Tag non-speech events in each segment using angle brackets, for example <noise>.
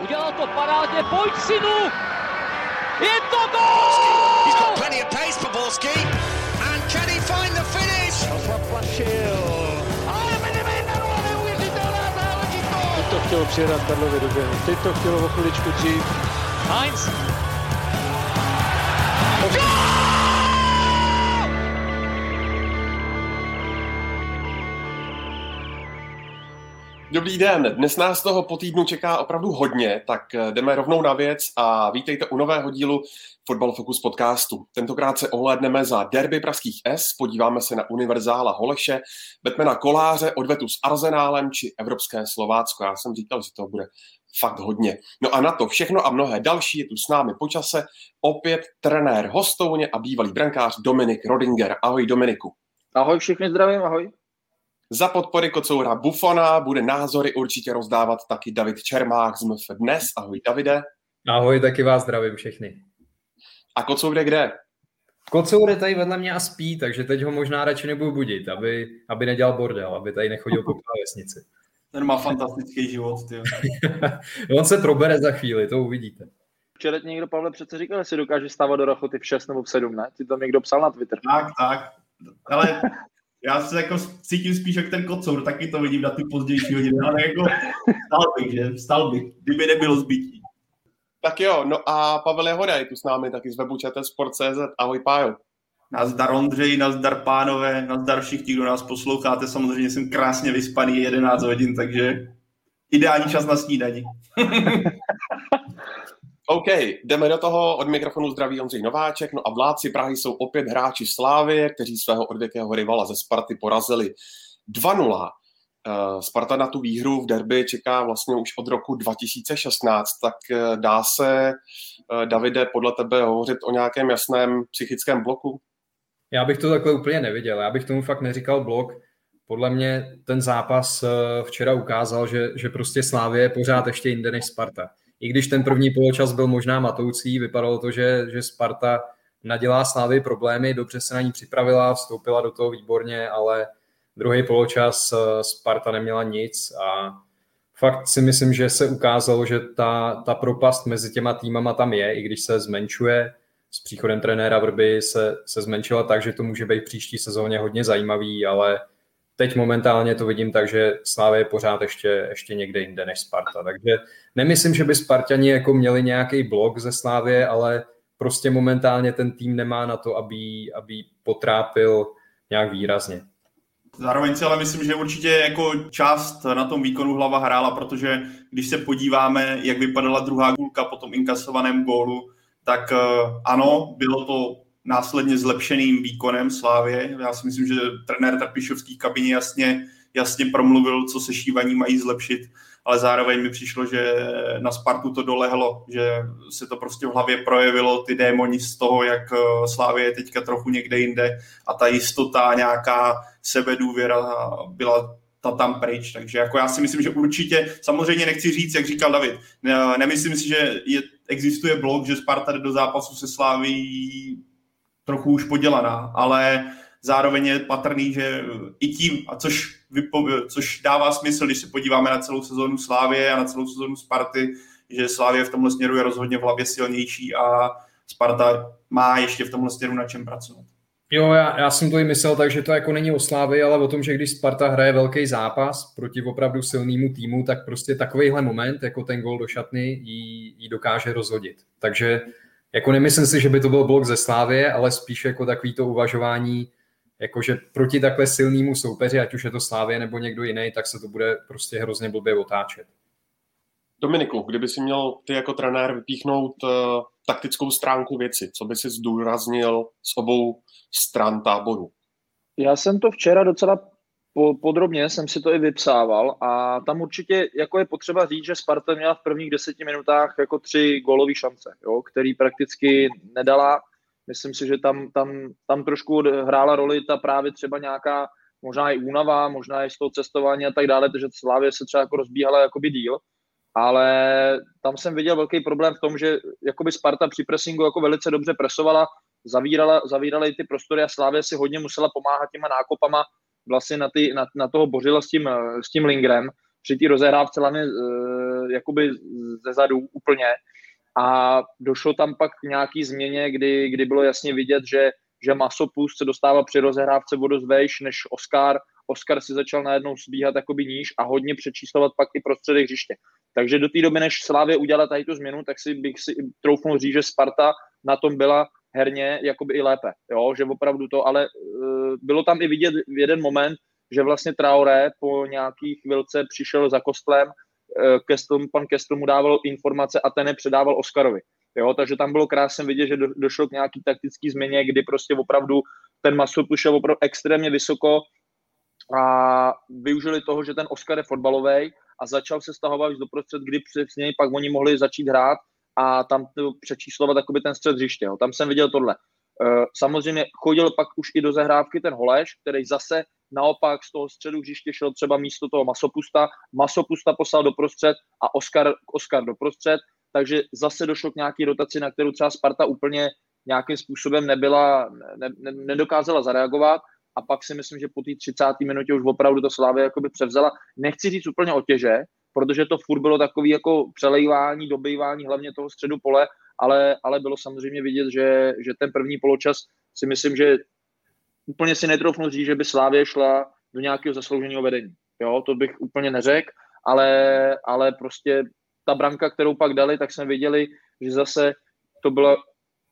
Udělal to parádně, pojď synu! Je to gol! He's got plenty of pace for Borski. And can he find the finish? Teď to chtělo přijedat Karlovi do běhu. Teď to chtělo o chviličku dřív. Heinz. Dobrý den, dnes nás toho po týdnu čeká opravdu hodně, tak eh, jdeme rovnou na věc a vítejte u nového dílu Football Focus podcastu. Tentokrát se ohlédneme za derby pražských S, podíváme se na Univerzála Holeše, Betmana Koláře, odvetu s Arzenálem či Evropské Slovácko. Já jsem říkal, že to bude fakt hodně. No a na to všechno a mnohé další je tu s námi počase opět trenér hostouně a bývalý brankář Dominik Rodinger. Ahoj Dominiku. Ahoj, všichni zdravím, ahoj. Za podpory kocoura Bufona bude názory určitě rozdávat taky David Čermák z MF Dnes. Ahoj Davide. Ahoj, taky vás zdravím všechny. A kocour je kde? Kocour je tady vedle mě a spí, takže teď ho možná radši nebudu budit, aby, aby nedělal bordel, aby tady nechodil po vesnici. Ten má fantastický život, ty. <laughs> On se probere za chvíli, to uvidíte. Včera ti někdo, Pavle, přece říkal, že si dokáže stávat do rachoty v 6 nebo v 7, ne? Ti to někdo psal na Twitter. Tak, tak. Ale já se jako cítím spíš jak ten kocour, taky to vidím na ty pozdější hodiny, ale jako stal bych, že? Vstal bych, kdyby nebylo zbytí. Tak jo, no a Pavel Jehoda je tu s námi taky z webu Sport.cz. Ahoj Pájo. Nazdar Ondřej, nazdar pánové, nazdar všichni, kdo nás posloucháte. Samozřejmě jsem krásně vyspaný 11 hodin, takže ideální čas na snídaní. <laughs> OK, jdeme do toho. Od mikrofonu zdraví Ondřej Nováček. No a vládci Prahy jsou opět hráči Slávy, kteří svého odvěkého rivala ze Sparty porazili 2-0. Eh, Sparta na tu výhru v derby čeká vlastně už od roku 2016, tak eh, dá se, eh, Davide, podle tebe hovořit o nějakém jasném psychickém bloku? Já bych to takhle úplně neviděl, já bych tomu fakt neříkal blok. Podle mě ten zápas včera ukázal, že, že prostě Slávě je pořád ještě jinde než Sparta. I když ten první poločas byl možná matoucí, vypadalo to, že, že Sparta nadělá Slávy problémy, dobře se na ní připravila, vstoupila do toho výborně, ale Druhý poločas eh, Sparta neměla nic a fakt si myslím, že se ukázalo, že ta, ta propast mezi těma týmama tam je, i když se zmenšuje. S příchodem trenéra Vrby se, se zmenšila tak, že to může být příští sezóně hodně zajímavý, ale teď momentálně to vidím tak, že Slávě je pořád ještě, ještě někde jinde než Sparta. Takže nemyslím, že by Spartani jako měli nějaký blok ze Slávě, ale prostě momentálně ten tým nemá na to, aby, aby potrápil nějak výrazně. Zároveň si ale myslím, že určitě jako část na tom výkonu hlava hrála, protože když se podíváme, jak vypadala druhá gůlka po tom inkasovaném gólu, tak eh, ano, bylo to následně zlepšeným výkonem Slávě. Já si myslím, že trenér Trpišovský kabině jasně, jasně promluvil, co se šívaní mají zlepšit, ale zároveň mi přišlo, že na Spartu to dolehlo, že se to prostě v hlavě projevilo, ty démoni z toho, jak eh, Slávě je teďka trochu někde jinde a ta jistota, nějaká sebedůvěra byla ta tam pryč, takže jako já si myslím, že určitě, samozřejmě nechci říct, jak říkal David, ne, nemyslím si, že je, existuje blok, že Sparta jde do zápasu se Sláví trochu už podělaná, ale zároveň je patrný, že i tím, a což, vypo, což dává smysl, když se podíváme na celou sezónu Slávě a na celou sezónu Sparty, že Slávě v tomhle směru je rozhodně v hlavě silnější a Sparta má ještě v tomhle směru na čem pracovat. Jo, já, já jsem to i myslel tak, že to jako není o Slávy, ale o tom, že když Sparta hraje velký zápas proti opravdu silnému týmu, tak prostě takovýhle moment, jako ten gol do šatny, jí, jí dokáže rozhodit. Takže jako nemyslím si, že by to byl blok ze Slávy, ale spíš jako takový to uvažování, jakože proti takhle silnému soupeři, ať už je to Slávě nebo někdo jiný, tak se to bude prostě hrozně blbě otáčet. Dominiku, kdyby si měl ty jako trenér vypíchnout uh, taktickou stránku věci, co by si zdůraznil z obou stran táboru? Já jsem to včera docela podrobně jsem si to i vypsával a tam určitě jako je potřeba říct, že Sparta měla v prvních deseti minutách jako tři gólové šance, jo, který prakticky nedala. Myslím si, že tam, tam, tam trošku hrála roli ta právě třeba nějaká možná i únava, možná i z toho cestování a tak dále, takže Slávě se třeba jako rozbíhala jakoby díl, ale tam jsem viděl velký problém v tom, že jakoby Sparta při pressingu jako velice dobře presovala, zavírala, zavírala i ty prostory a Slávě si hodně musela pomáhat těma nákopama vlastně na, ty, na, na toho Bořila s tím, s tím Lingrem, při té rozehrávce hlavně jakoby ze zadu úplně a došlo tam pak k nějaký změně, kdy, kdy bylo jasně vidět, že, že Masopust se dostává při rozehrávce o dost vejš než Oscar. Oscar si začal najednou sbíhat jakoby níž a hodně přečíslovat pak i prostředek hřiště. Takže do té doby, než Slávě udělala tady tu změnu, tak si bych si troufnul říct, že Sparta na tom byla herně jakoby i lépe. Jo? Že opravdu to, ale uh, bylo tam i vidět v jeden moment, že vlastně Traoré po nějakých chvilce přišel za Kostlem, uh, Kestl, pan Kestl mu dával informace a ten je předával Oscarovi. Jo, takže tam bylo krásně vidět, že do, došlo k nějaký taktický změně, kdy prostě opravdu ten Masur šel opravdu extrémně vysoko a využili toho, že ten Oscar je fotbalový a začal se stahovat už doprostřed, kdy přesně pak oni mohli začít hrát a tam přečíslovat jakoby ten střed hřiště. Jo. Tam jsem viděl tohle. E, samozřejmě chodil pak už i do zahrávky ten Holeš, který zase naopak z toho středu hřiště šel třeba místo toho Masopusta. Masopusta poslal doprostřed a Oscar, Oscar doprostřed, takže zase došlo k nějaký rotaci, na kterou třeba Sparta úplně nějakým způsobem nebyla, ne, ne, nedokázala zareagovat a pak si myslím, že po té 30. minutě už opravdu to Slávě jakoby převzala. Nechci říct úplně o těže, protože to furt bylo takový jako přelejvání, dobývání hlavně toho středu pole, ale, ale bylo samozřejmě vidět, že, že ten první poločas si myslím, že úplně si netroufnu říct, že by Slávě šla do nějakého zaslouženého vedení. Jo, to bych úplně neřekl, ale, ale prostě ta branka, kterou pak dali, tak jsme viděli, že zase to byla,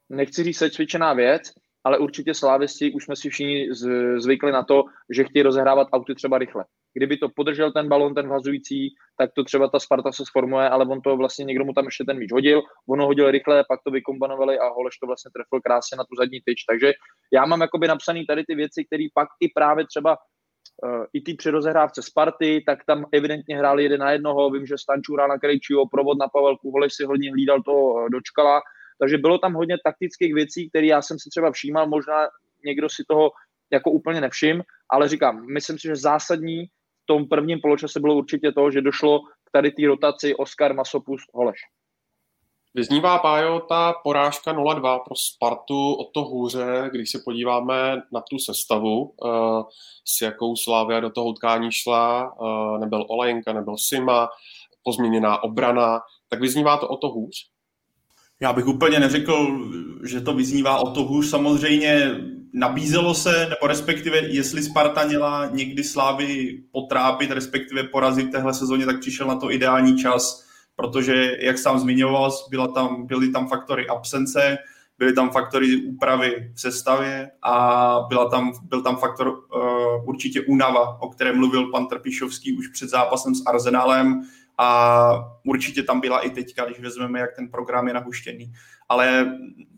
nechci říct cvičená věc, ale určitě slávisti, už jsme si všichni zvykli na to, že chtějí rozehrávat auty třeba rychle. Kdyby to podržel ten balon, ten vhazující, tak to třeba ta Sparta se sformuje, ale on to vlastně někdo mu tam ještě ten míč hodil, on ho hodil rychle, pak to vykombanovali a Holeš to vlastně trefil krásně na tu zadní tyč. Takže já mám jakoby napsaný tady ty věci, které pak i právě třeba uh, i ty při rozehrávce Sparty, tak tam evidentně hráli jeden na jednoho, vím, že Stančura na Krejčího, provod na Pavelku, Holeš si hodně hlídal to uh, dočkala, takže bylo tam hodně taktických věcí, které já jsem si třeba všímal, možná někdo si toho jako úplně nevšim, ale říkám, myslím si, že zásadní tom prvním poločase bylo určitě to, že došlo k tady té rotaci Oscar Masopust Holeš. Vyznívá, Pájo, ta porážka 0-2 pro Spartu o to hůře, když se podíváme na tu sestavu, eh, s jakou Slávia do toho utkání šla, eh, nebyl Olejnka, nebyl Sima, pozměněná obrana, tak vyznívá to o to hůř? Já bych úplně neřekl, že to vyznívá o to hůř. Samozřejmě nabízelo se, nebo respektive jestli Sparta měla někdy Slávy potrápit, respektive porazit v téhle sezóně, tak přišel na to ideální čas, protože, jak sám zmiňoval, byla tam, byly tam faktory absence, byly tam faktory úpravy v sestavě a byla tam, byl tam faktor uh, určitě únava, o kterém mluvil pan Trpišovský už před zápasem s Arzenálem, a určitě tam byla i teďka, když vezmeme, jak ten program je nahuštěný. Ale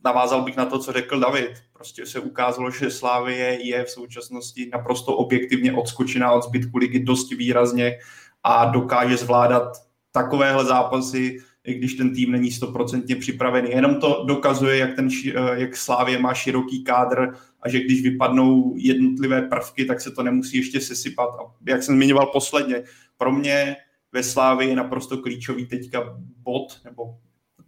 navázal bych na to, co řekl David. Prostě se ukázalo, že Slávie je v současnosti naprosto objektivně odskočená od zbytku ligy dosti výrazně a dokáže zvládat takovéhle zápasy, i když ten tým není stoprocentně připravený. Jenom to dokazuje, jak, ten, jak Slávě má široký kádr a že když vypadnou jednotlivé prvky, tak se to nemusí ještě sesypat. A jak jsem zmiňoval posledně, pro mě ve Slávii je naprosto klíčový teďka bod nebo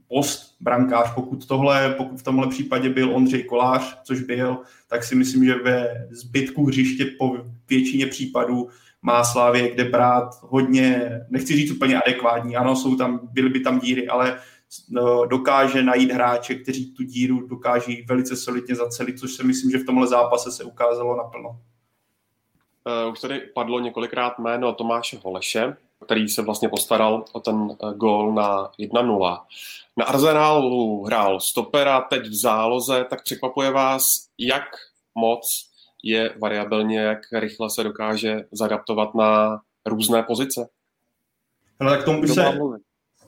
post brankář. Pokud, tohle, pokud v tomhle případě byl Ondřej Kolář, což byl, tak si myslím, že ve zbytku hřiště po většině případů má Slávě kde brát hodně, nechci říct úplně adekvátní, ano, jsou tam, byly by tam díry, ale no, dokáže najít hráče, kteří tu díru dokáží velice solidně zacelit, což si myslím, že v tomhle zápase se ukázalo naplno. Uh, už tady padlo několikrát jméno Tomáše Holeše, který se vlastně postaral o ten eh, gól na 1-0. Na Arsenálu hrál stopera, teď v záloze, tak překvapuje vás, jak moc je variabilně, jak rychle se dokáže zadaptovat na různé pozice? Ale tak tomu by se,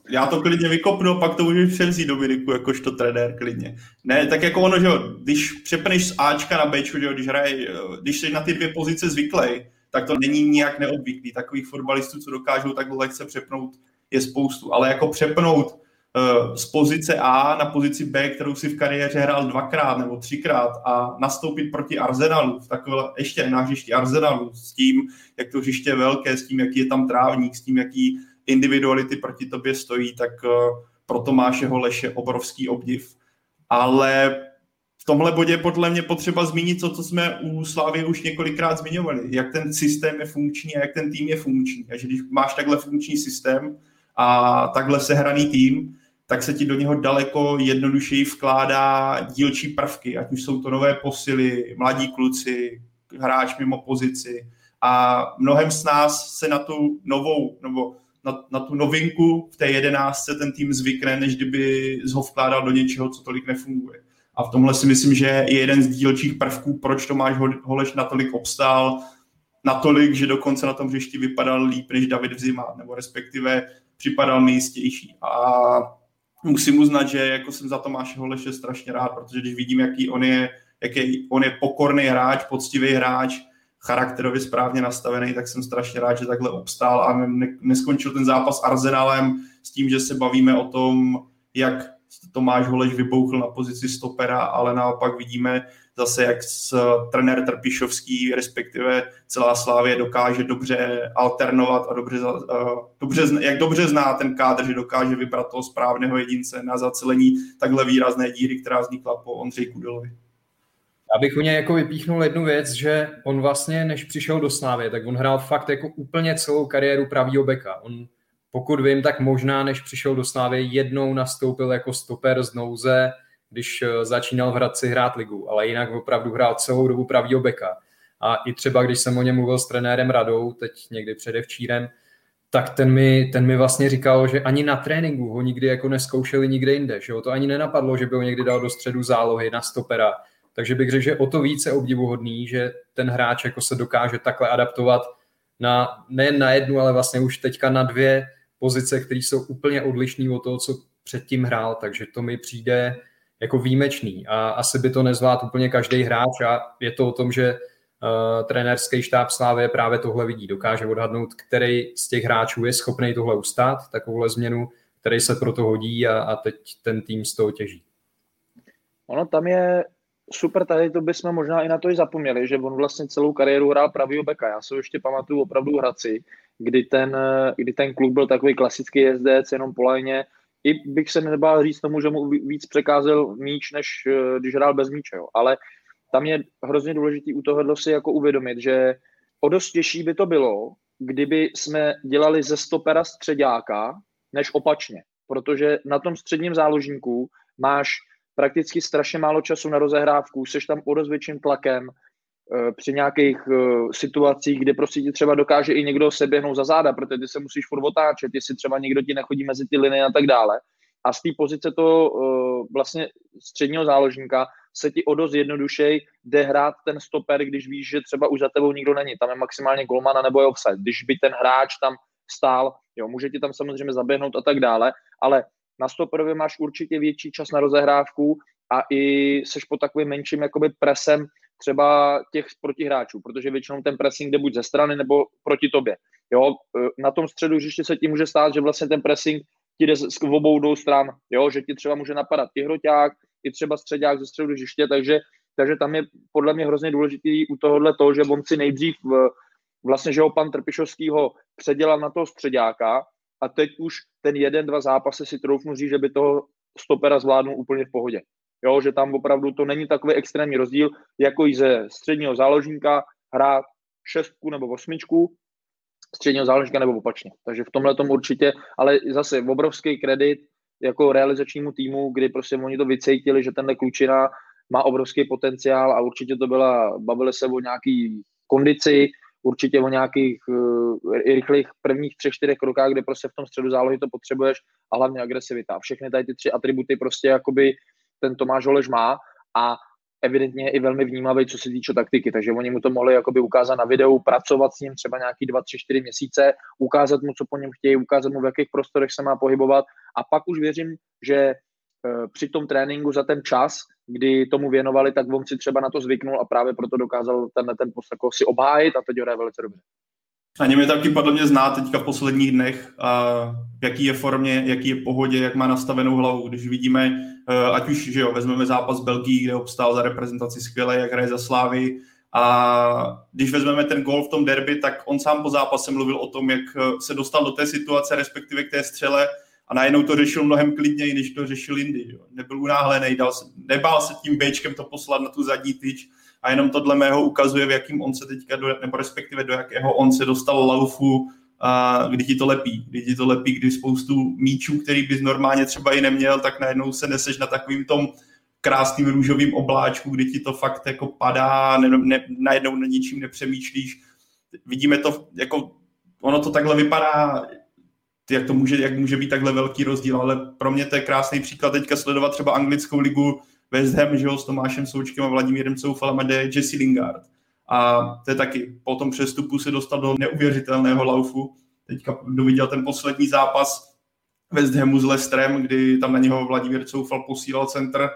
já to klidně vykopnu, pak to můžeš převzít Dominiku, jakožto trenér klidně. Ne, tak jako ono, že když přepneš z Ačka na Bčku, že když hraje, když jsi na ty dvě pozice zvyklý, tak to není nijak neobvyklý. Takových fotbalistů, co dokážou tak lehce přepnout, je spoustu. Ale jako přepnout uh, z pozice A na pozici B, kterou si v kariéře hrál dvakrát nebo třikrát a nastoupit proti Arsenalu, v takové ještě na hřišti Arsenalu, s tím, jak to hřiště je velké, s tím, jaký je tam trávník, s tím, jaký individuality proti tobě stojí, tak uh, pro Tomáše Holeše obrovský obdiv. Ale tomhle bodě podle mě potřeba zmínit to, co jsme u Slávy už několikrát zmiňovali, jak ten systém je funkční a jak ten tým je funkční. A že když máš takhle funkční systém a takhle sehraný tým, tak se ti do něho daleko jednodušeji vkládá dílčí prvky, ať už jsou to nové posily, mladí kluci, hráč mimo pozici. A mnohem z nás se na tu novou, nebo na, na tu novinku v té jedenáctce ten tým zvykne, než kdyby ho vkládal do něčeho, co tolik nefunguje. A v tomhle si myslím, že je jeden z dílčích prvků, proč Tomáš Holeš natolik obstál, natolik, že dokonce na tom hřišti vypadal líp než David Vzima, nebo respektive připadal nejistější. A musím uznat, že jako jsem za Tomáše Holeše strašně rád, protože když vidím, jaký on je, jaký on je pokorný hráč, poctivý hráč, charakterově správně nastavený, tak jsem strašně rád, že takhle obstál a ne, neskončil ten zápas Arsenalem s tím, že se bavíme o tom, jak Tomáš Holeš vybouchl na pozici stopera, ale naopak vidíme zase, jak s trenér Trpišovský, respektive celá Slávě dokáže dobře alternovat a dobře, dobře, jak dobře zná ten kádr, že dokáže vybrat toho správného jedince na zacelení takhle výrazné díry, která vznikla po Ondřej Kudelovi. Já bych u něj jako vypíchnul jednu věc, že on vlastně, než přišel do Slávy, tak on hrál fakt jako úplně celou kariéru pravýho beka. On pokud vím, tak možná, než přišel do Slávy, jednou nastoupil jako stoper z nouze, když eh, začínal v Hradci hrát ligu, ale jinak opravdu hrál celou dobu pravýho beka. A i třeba, když jsem o něm mluvil s trenérem Radou, teď někdy předevčírem, tak ten mi, ten mi vlastně říkal, že ani na tréninku ho nikdy jako neskoušeli nikde jinde, že ho to ani nenapadlo, že by ho někdy dal do středu zálohy na stopera. Takže bych řekl, že o to více obdivuhodný, že ten hráč jako se dokáže takhle adaptovat na, nejen na jednu, ale vlastně už teďka na dvě pozice, které jsou úplně odlišné od toho, co předtím hrál, takže to mi přijde jako výjimečný a asi by to nezvládl úplně každý hráč a je to o tom, že uh, trenérský štáb Slávy právě tohle vidí, dokáže odhadnout, který z těch hráčů je schopný tohle ustát, takovouhle změnu, který se proto hodí a, a teď ten tým z toho těží. Ono tam je super, tady to bychom možná i na to i zapomněli, že on vlastně celou kariéru hrál pravýho beka. Já se ještě pamatuju opravdu Hradci, kdy ten, kdy ten klub byl takový klasický jezdec, jenom po lajně. I bych se nebál říct tomu, že mu víc překázel míč, než eh, když hrál bez míče. Jo. Ale tam je hrozně důležitý u tohohle si jako uvědomit, že o dost těžší by to bylo, kdyby jsme dělali ze stopera středáka, než opačně. Protože na tom středním záložníku máš prakticky strašně málo času na rozehrávku, seš tam pod větším tlakem, Eh, při nějakých uh, situacích, kde prostě ti třeba dokáže i někdo seběhnout za záda, protože ty se musíš furt otáčet, jestli třeba někdo ti nechodí mezi ty linie a tak dále. A z té pozice toho uh, vlastně středního záložníka se ti o dost jednodušej jde hrát ten stoper, když víš, že třeba už za tebou nikdo není. Tam je maximálně golmana nebo je offside. Když by ten hráč tam stál, jo, může ti tam samozřejmě zaběhnout a tak dále, ale na stoperově máš určitě větší čas na rozehrávku a i seš pod takovým menším jakoby presem třeba těch protihráčů, protože většinou ten pressing jde buď ze strany nebo proti tobě. Jo, e, na tom středu hřiště se ti může stát, že vlastně ten pressing ti jde z obou dvou stran, jo, že ti třeba může napadat i hroťák, i třeba středák ze středu hřiště, takže, takže tam je podle mě hrozně důležitý u tohohle to, že on si nejdřív vlastně, že ho pan Trpišovskýho předělal na toho středáka a teď už ten jeden, dva zápasy si troufnu říct, že by toho stopera zvládnul úplně v pohodě. Jo, že tam opravdu to není takový extrémní rozdíl, jako i ze středního záložníka hrát šestku nebo osmičku, středního záložníka nebo opačně. Takže v tomhle tom určitě, ale zase obrovský kredit jako realizačnímu týmu, kdy prostě oni to vycítili, že tenhle klučina má obrovský potenciál a určitě to byla, bavili se o nějaký kondici, určitě o nějakých uh, rychlých prvních třech, čtyřech krokách, kde prostě v tom středu zálohy to potřebuješ a hlavně agresivita. Všechny tady ty tři atributy prostě jakoby ten Tomáš Holeš má a evidentně je i velmi vnímavý, co se týče taktiky, takže oni mu to mohli jakoby ukázat na videu, pracovat s ním třeba nějaký 2, 3, 4 měsíce, ukázat mu, co po něm chtějí, ukázat mu, v jakých prostorech se má pohybovat a pak už věřím, že e, při tom tréninku za ten čas, kdy tomu věnovali, tak on si třeba na to zvyknul a právě proto dokázal tenhle ten post jako si obhájit a teď hraje velice dobře. A mě taky podle mě zná teďka v posledních dnech, a jaký je formě, jaký je pohodě, jak má nastavenou hlavu. Když vidíme, e, ať už že jo, vezmeme zápas Belgii, kde obstál za reprezentaci skvěle, jak hraje za Slávy, a když vezmeme ten gol v tom derby, tak on sám po zápase mluvil o tom, jak e, se dostal do té situace, respektive k té střele a najednou to řešil mnohem klidněji, než to řešil Indy. Jo. Nebyl unáhlený, se, nebál se tím Bčkem to poslat na tu zadní tyč a jenom to dle mého ukazuje, v jakým on se teďka, do, nebo respektive do jakého on se dostal laufu, a kdy ti to lepí. Kdy ti to lepí, kdy spoustu míčů, který bys normálně třeba i neměl, tak najednou se neseš na takovým tom krásným růžovým obláčku, kdy ti to fakt jako padá, ne, ne, najednou na ničím nepřemýšlíš. Vidíme to, jako ono to takhle vypadá, jak to může, jak může být takhle velký rozdíl, ale pro mě to je krásný příklad teďka sledovat třeba anglickou ligu West Ham, že jo, s Tomášem Součkem a Vladimírem Coufalem a jde Jesse Lingard. A to je taky, po tom přestupu se dostal do neuvěřitelného laufu. Teďka doviděl ten poslední zápas West Hamu s Lestrem, kdy tam na něho Vladimír Coufal posílal centr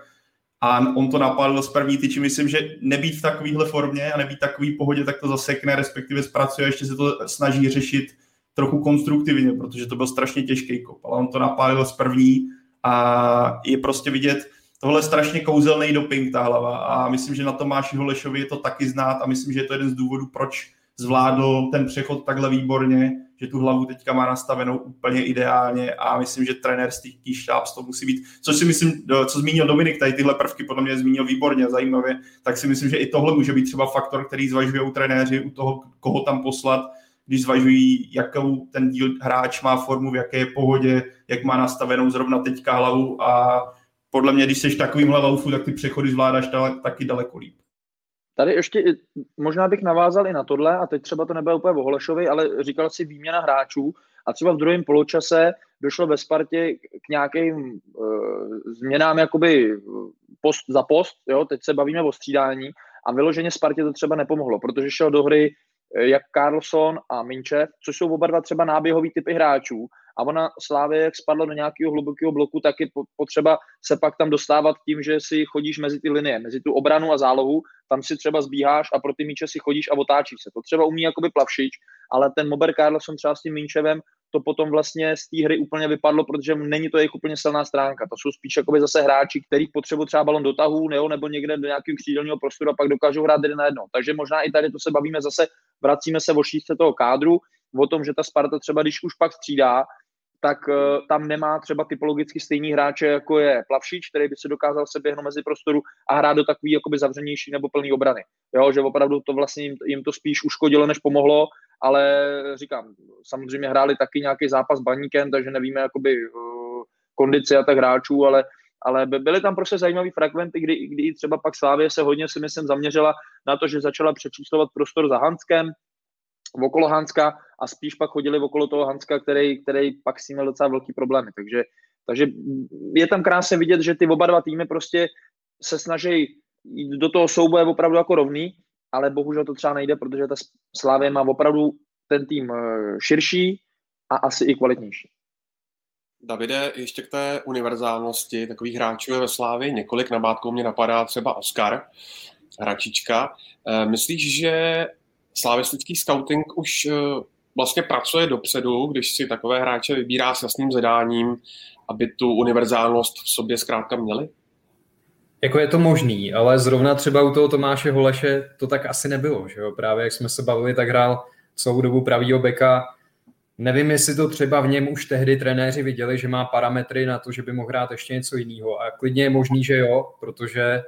a on to napadl z první tyči. Myslím, že nebýt v takovéhle formě a nebýt takový pohodě, tak to zasekne, respektive zpracuje, ještě se to snaží řešit trochu konstruktivně, protože to byl strašně těžký kop, ale on to napálil z první a je prostě vidět, tohle je strašně kouzelný doping, ta hlava a myslím, že na Tomáši Holešovi je to taky znát a myslím, že je to jeden z důvodů, proč zvládl ten přechod takhle výborně, že tu hlavu teďka má nastavenou úplně ideálně a myslím, že trenér Steve Štábs to musí být, což si myslím, co zmínil Dominik, tady tyhle prvky podle mě zmínil výborně, zajímavě, tak si myslím, že i tohle může být třeba faktor, který zvažují trenéři u toho, koho tam poslat, když zvažují, jakou ten díl hráč má formu, v jaké je pohodě, jak má nastavenou zrovna teďka hlavu a podle mě, když jsi takovýmhle laufu, tak ty přechody zvládáš taky daleko líp. Tady ještě možná bych navázal i na tohle, a teď třeba to nebylo úplně o Holešovi, ale říkal si výměna hráčů a třeba v druhém poločase došlo ve Spartě k nějakým uh, změnám jakoby post za post, jo, teď se bavíme o střídání a vyloženě Spartě to třeba nepomohlo, protože šel do hry Eh, jak Carlson a Minčev, což jsou oba dva třeba náběhový typy hráčů. A ona Slávě, jak spadla do nějakého hlubokého bloku, tak je potřeba se pak tam dostávat tím, že si chodíš mezi ty linie, mezi tu obranu a zálohu, tam si třeba zbíháš a pro ty míče si chodíš a otáčíš se. To třeba umí jakoby plavšič, ale ten Mober Carlson třeba s tím Minčevem to potom vlastně z té hry úplně vypadlo, protože není to jejich úplně silná stránka. To jsou spíš jakoby zase hráči, který potřebují třeba balon dotahu nebo, nebo někde do nějakého křídelního prostoru a pak dokážou hrát jeden na jedno. Takže možná i tady to se bavíme zase, vracíme se o šířce toho kádru, o tom, že ta Sparta třeba, když už pak střídá, tak uh, tam nemá třeba typologicky stejný hráče, jako je Plavšič, který by se dokázal se běhnout mezi prostoru a hrát do takový jakoby zavřenější nebo plný obrany. Jo, že opravdu to vlastně jim, jim to spíš uškodilo, než pomohlo, ale říkám, samozřejmě hráli taky nějaký zápas baníkem, takže nevíme jakoby uh, kondici a tak hráčů, ale ale byly tam prostě zajímavé fragmenty, kdy, kdy třeba pak Slávě se hodně si myslím zaměřila na to, že začala přečíslovat prostor za Hanskem, okolo Hanska a spíš pak chodili okolo toho Hanska, který, který pak s měl docela velký problémy. Takže, takže je tam krásně vidět, že ty oba dva týmy prostě se snaží jít do toho souboje opravdu jako rovný, ale bohužel to třeba nejde, protože ta Slávě má opravdu ten tým eh, širší a asi i kvalitnější. Davide, ještě k té univerzálnosti takových hráčů je ve Slávě několik. Nabádkou mě napadá třeba Oscar, hračička. Eh, myslíš, že slavistický scouting už eh, vlastně pracuje dopředu, když si takové hráče vybírá s jasným zadáním, aby tu univerzálnost v sobě zkrátka měli? Jako je to možný, ale zrovna třeba u toho Tomáše Holeše to tak asi nebylo. Že jo? Právě jak jsme se bavili, tak hrál celou dobu pravýho beka. Nevím, jestli to třeba v něm už tehdy trenéři viděli, že má parametry na to, že by mohl hrát ještě něco jiného. A klidně je možný, že jo, protože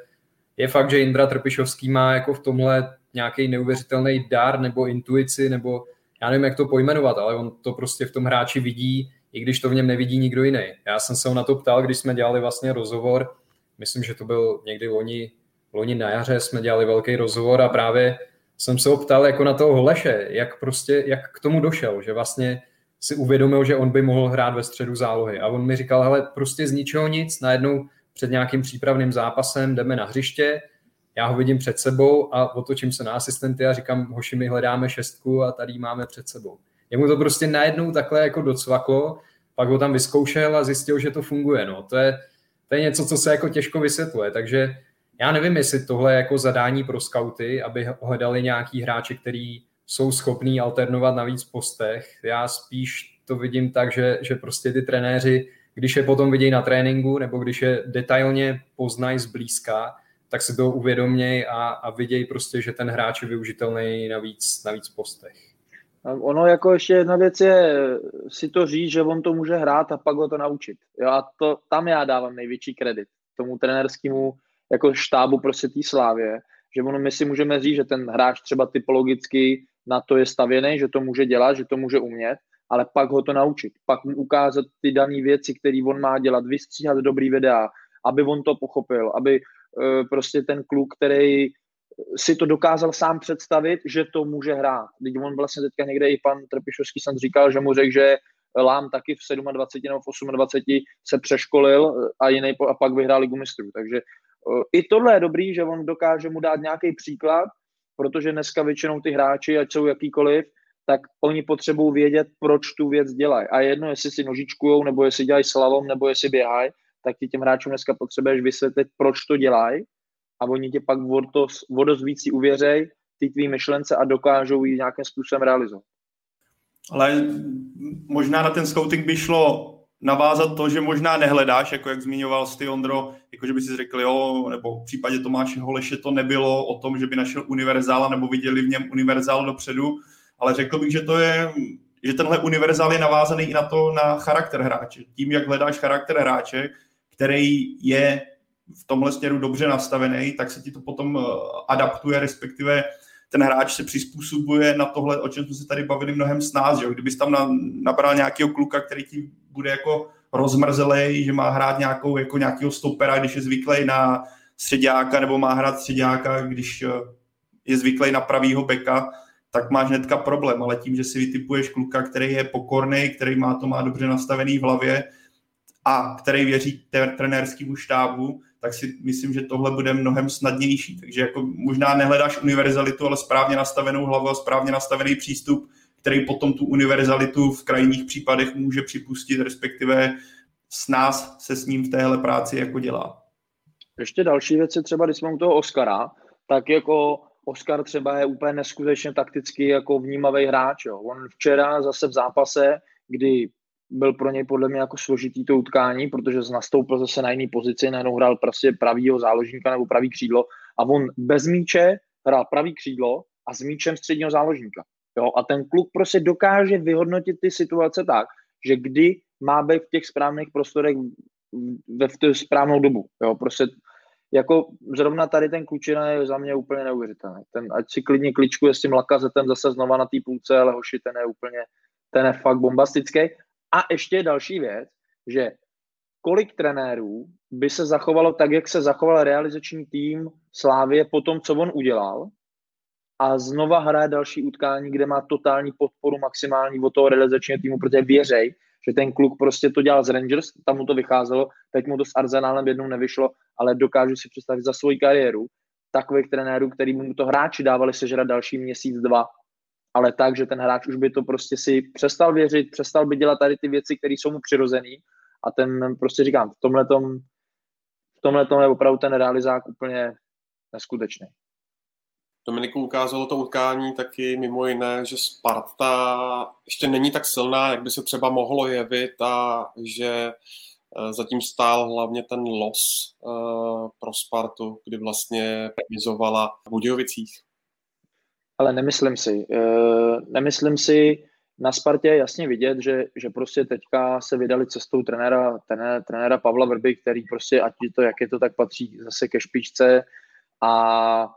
je fakt, že Indra Trpišovský má jako v tomhle nějaký neuvěřitelný dar nebo intuici, nebo já nevím, jak to pojmenovat, ale on to prostě v tom hráči vidí, i když to v něm nevidí nikdo jiný. Já jsem se ho na to ptal, když jsme dělali vlastně rozhovor, myslím, že to byl někdy loni, loni na jaře, jsme dělali velký rozhovor a právě jsem se ho ptal jako na toho Holeše, jak prostě, jak k tomu došel, že vlastně si uvědomil, že on by mohl hrát ve středu zálohy. A on mi říkal, hele, prostě z ničeho nic, najednou před nějakým přípravným zápasem jdeme na hřiště, já ho vidím před sebou a otočím se na asistenty a říkám, hoši, my hledáme šestku a tady máme před sebou. Jemu to prostě najednou takhle jako docvaklo, pak ho tam vyzkoušel a zjistil, že to funguje. No. To, je, to je něco, co se jako těžko vysvětluje, takže já nevím, jestli tohle je jako zadání pro skauty, aby hledali nějaký hráče, který jsou schopní alternovat na víc postech. Já spíš to vidím tak, že, že prostě ty trenéři, když je potom vidějí na tréninku nebo když je detailně poznají zblízka, tak si to uvědoměj a, a viděj prostě, že ten hráč je využitelný na víc, na víc postech. Ono jako ještě jedna věc je si to říct, že on to může hrát a pak ho to naučit. Jo, a to, tam já dávám největší kredit tomu trenerskému jako štábu prostě té slávě, že ono my si můžeme říct, že ten hráč třeba typologicky na to je stavěný, že to může dělat, že to může umět, ale pak ho to naučit, pak mu ukázat ty dané věci, které on má dělat, vystříhat dobrý videa, aby on to pochopil, aby prostě ten kluk, který si to dokázal sám představit, že to může hrát. Teď on vlastně teďka někde i pan Trpišovský jsem říkal, že mu řekl, že Lám taky v 27 nebo v 28 se přeškolil a jiný a pak vyhrál ligu mistrů. Takže i tohle je dobrý, že on dokáže mu dát nějaký příklad, protože dneska většinou ty hráči, ať jsou jakýkoliv, tak oni potřebují vědět, proč tu věc dělají. A jedno, jestli si nožičkujou, nebo jestli dělají slalom, nebo jestli běhají, tak ti těm hráčům dneska potřebuješ vysvětlit, proč to dělají a oni tě pak o, dost víc uvěřej ty tvý myšlence a dokážou ji nějakým způsobem realizovat. Ale možná na ten scouting by šlo navázat to, že možná nehledáš, jako jak zmiňoval ty Ondro, jako že by si řekl, jo, nebo v případě Tomáše Holeše to nebylo o tom, že by našel univerzála nebo viděli v něm univerzál dopředu, ale řekl bych, že to je, že tenhle univerzál je navázaný i na to, na charakter hráče. Tím, jak hledáš charakter hráče, který je v tomhle směru dobře nastavený, tak se ti to potom eh, adaptuje, respektive ten hráč se přizpůsobuje na tohle, o čem jsme se tady bavili mnohem s nás, že Kdybys tam nabral nějakého kluka, který ti bude jako rozmrzelej, že má hrát nějakou, jako nějakého stopera, když je zvyklý na středáka, nebo má hrát středáka, když eh, je zvyklý na pravýho beka, tak máš hnedka problém, ale tím, že si vytipuješ kluka, který je pokorný, který má to má dobře nastavený v hlavě a který věří trenérskému štábu, tak si myslím, že tohle bude mnohem snadnější. Takže jako možná nehledáš univerzalitu, ale správně nastavenou hlavu a správně nastavený přístup, který potom tu univerzalitu v krajních případech může připustit, respektive s nás se s ním v téhle práci jako dělá. Ještě další věc je třeba, když jsme u toho Oscara, tak jako Oscar třeba je úplně neskutečně takticky jako vnímavý hráč. Jo. On včera zase v zápase, kdy byl pro něj podle mě jako složitý to utkání, protože nastoupil zase na jiný pozici, najednou hrál prostě pravýho záložníka nebo pravý křídlo a on bez míče hrál pravý křídlo a s míčem středního záložníka. Jo? A ten kluk prostě dokáže vyhodnotit ty situace tak, že kdy má být v těch správných prostorech ve v tu správnou dobu. Jo? Prostě jako zrovna tady ten klučina je za mě úplně neuvěřitelný. Ten, ať si klidně kličkuje s tím lakazetem zase znova na té půlce, ale hoši, ten je úplně, ten je fakt bombastický. A ještě další věc, že kolik trenérů by se zachovalo tak, jak se zachoval realizační tým Slávě po tom, co on udělal, a znova hraje další utkání, kde má totální podporu maximální od toho realizačního týmu, protože věřej, že ten kluk prostě to dělal z Rangers, tam mu to vycházelo, teď mu to s Arsenálem jednou nevyšlo, ale dokážu si představit za svoji kariéru takových trenérů, který mu to hráči dávali sežrat další měsíc, dva, ale tak, že ten hráč už by to prostě si přestal věřit, přestal by dělat tady ty věci, které jsou mu přirozený a ten prostě říkám, v tomhle v tomhle je opravdu ten realizák úplně neskutečný. Dominiku ukázalo to utkání taky mimo jiné, že Sparta ještě není tak silná, jak by se třeba mohlo jevit a že eh, zatím stál hlavně ten los eh, pro Spartu, kdy vlastně remizovala v Budějovicích. Ale nemyslím si. Eh, nemyslím si, na Spartě je jasně vidět, že, že prostě teďka se vydali cestou trenéra, trenéra, trenéra Pavla Vrby, který prostě, ať je to, jak je to, tak patří zase ke špičce a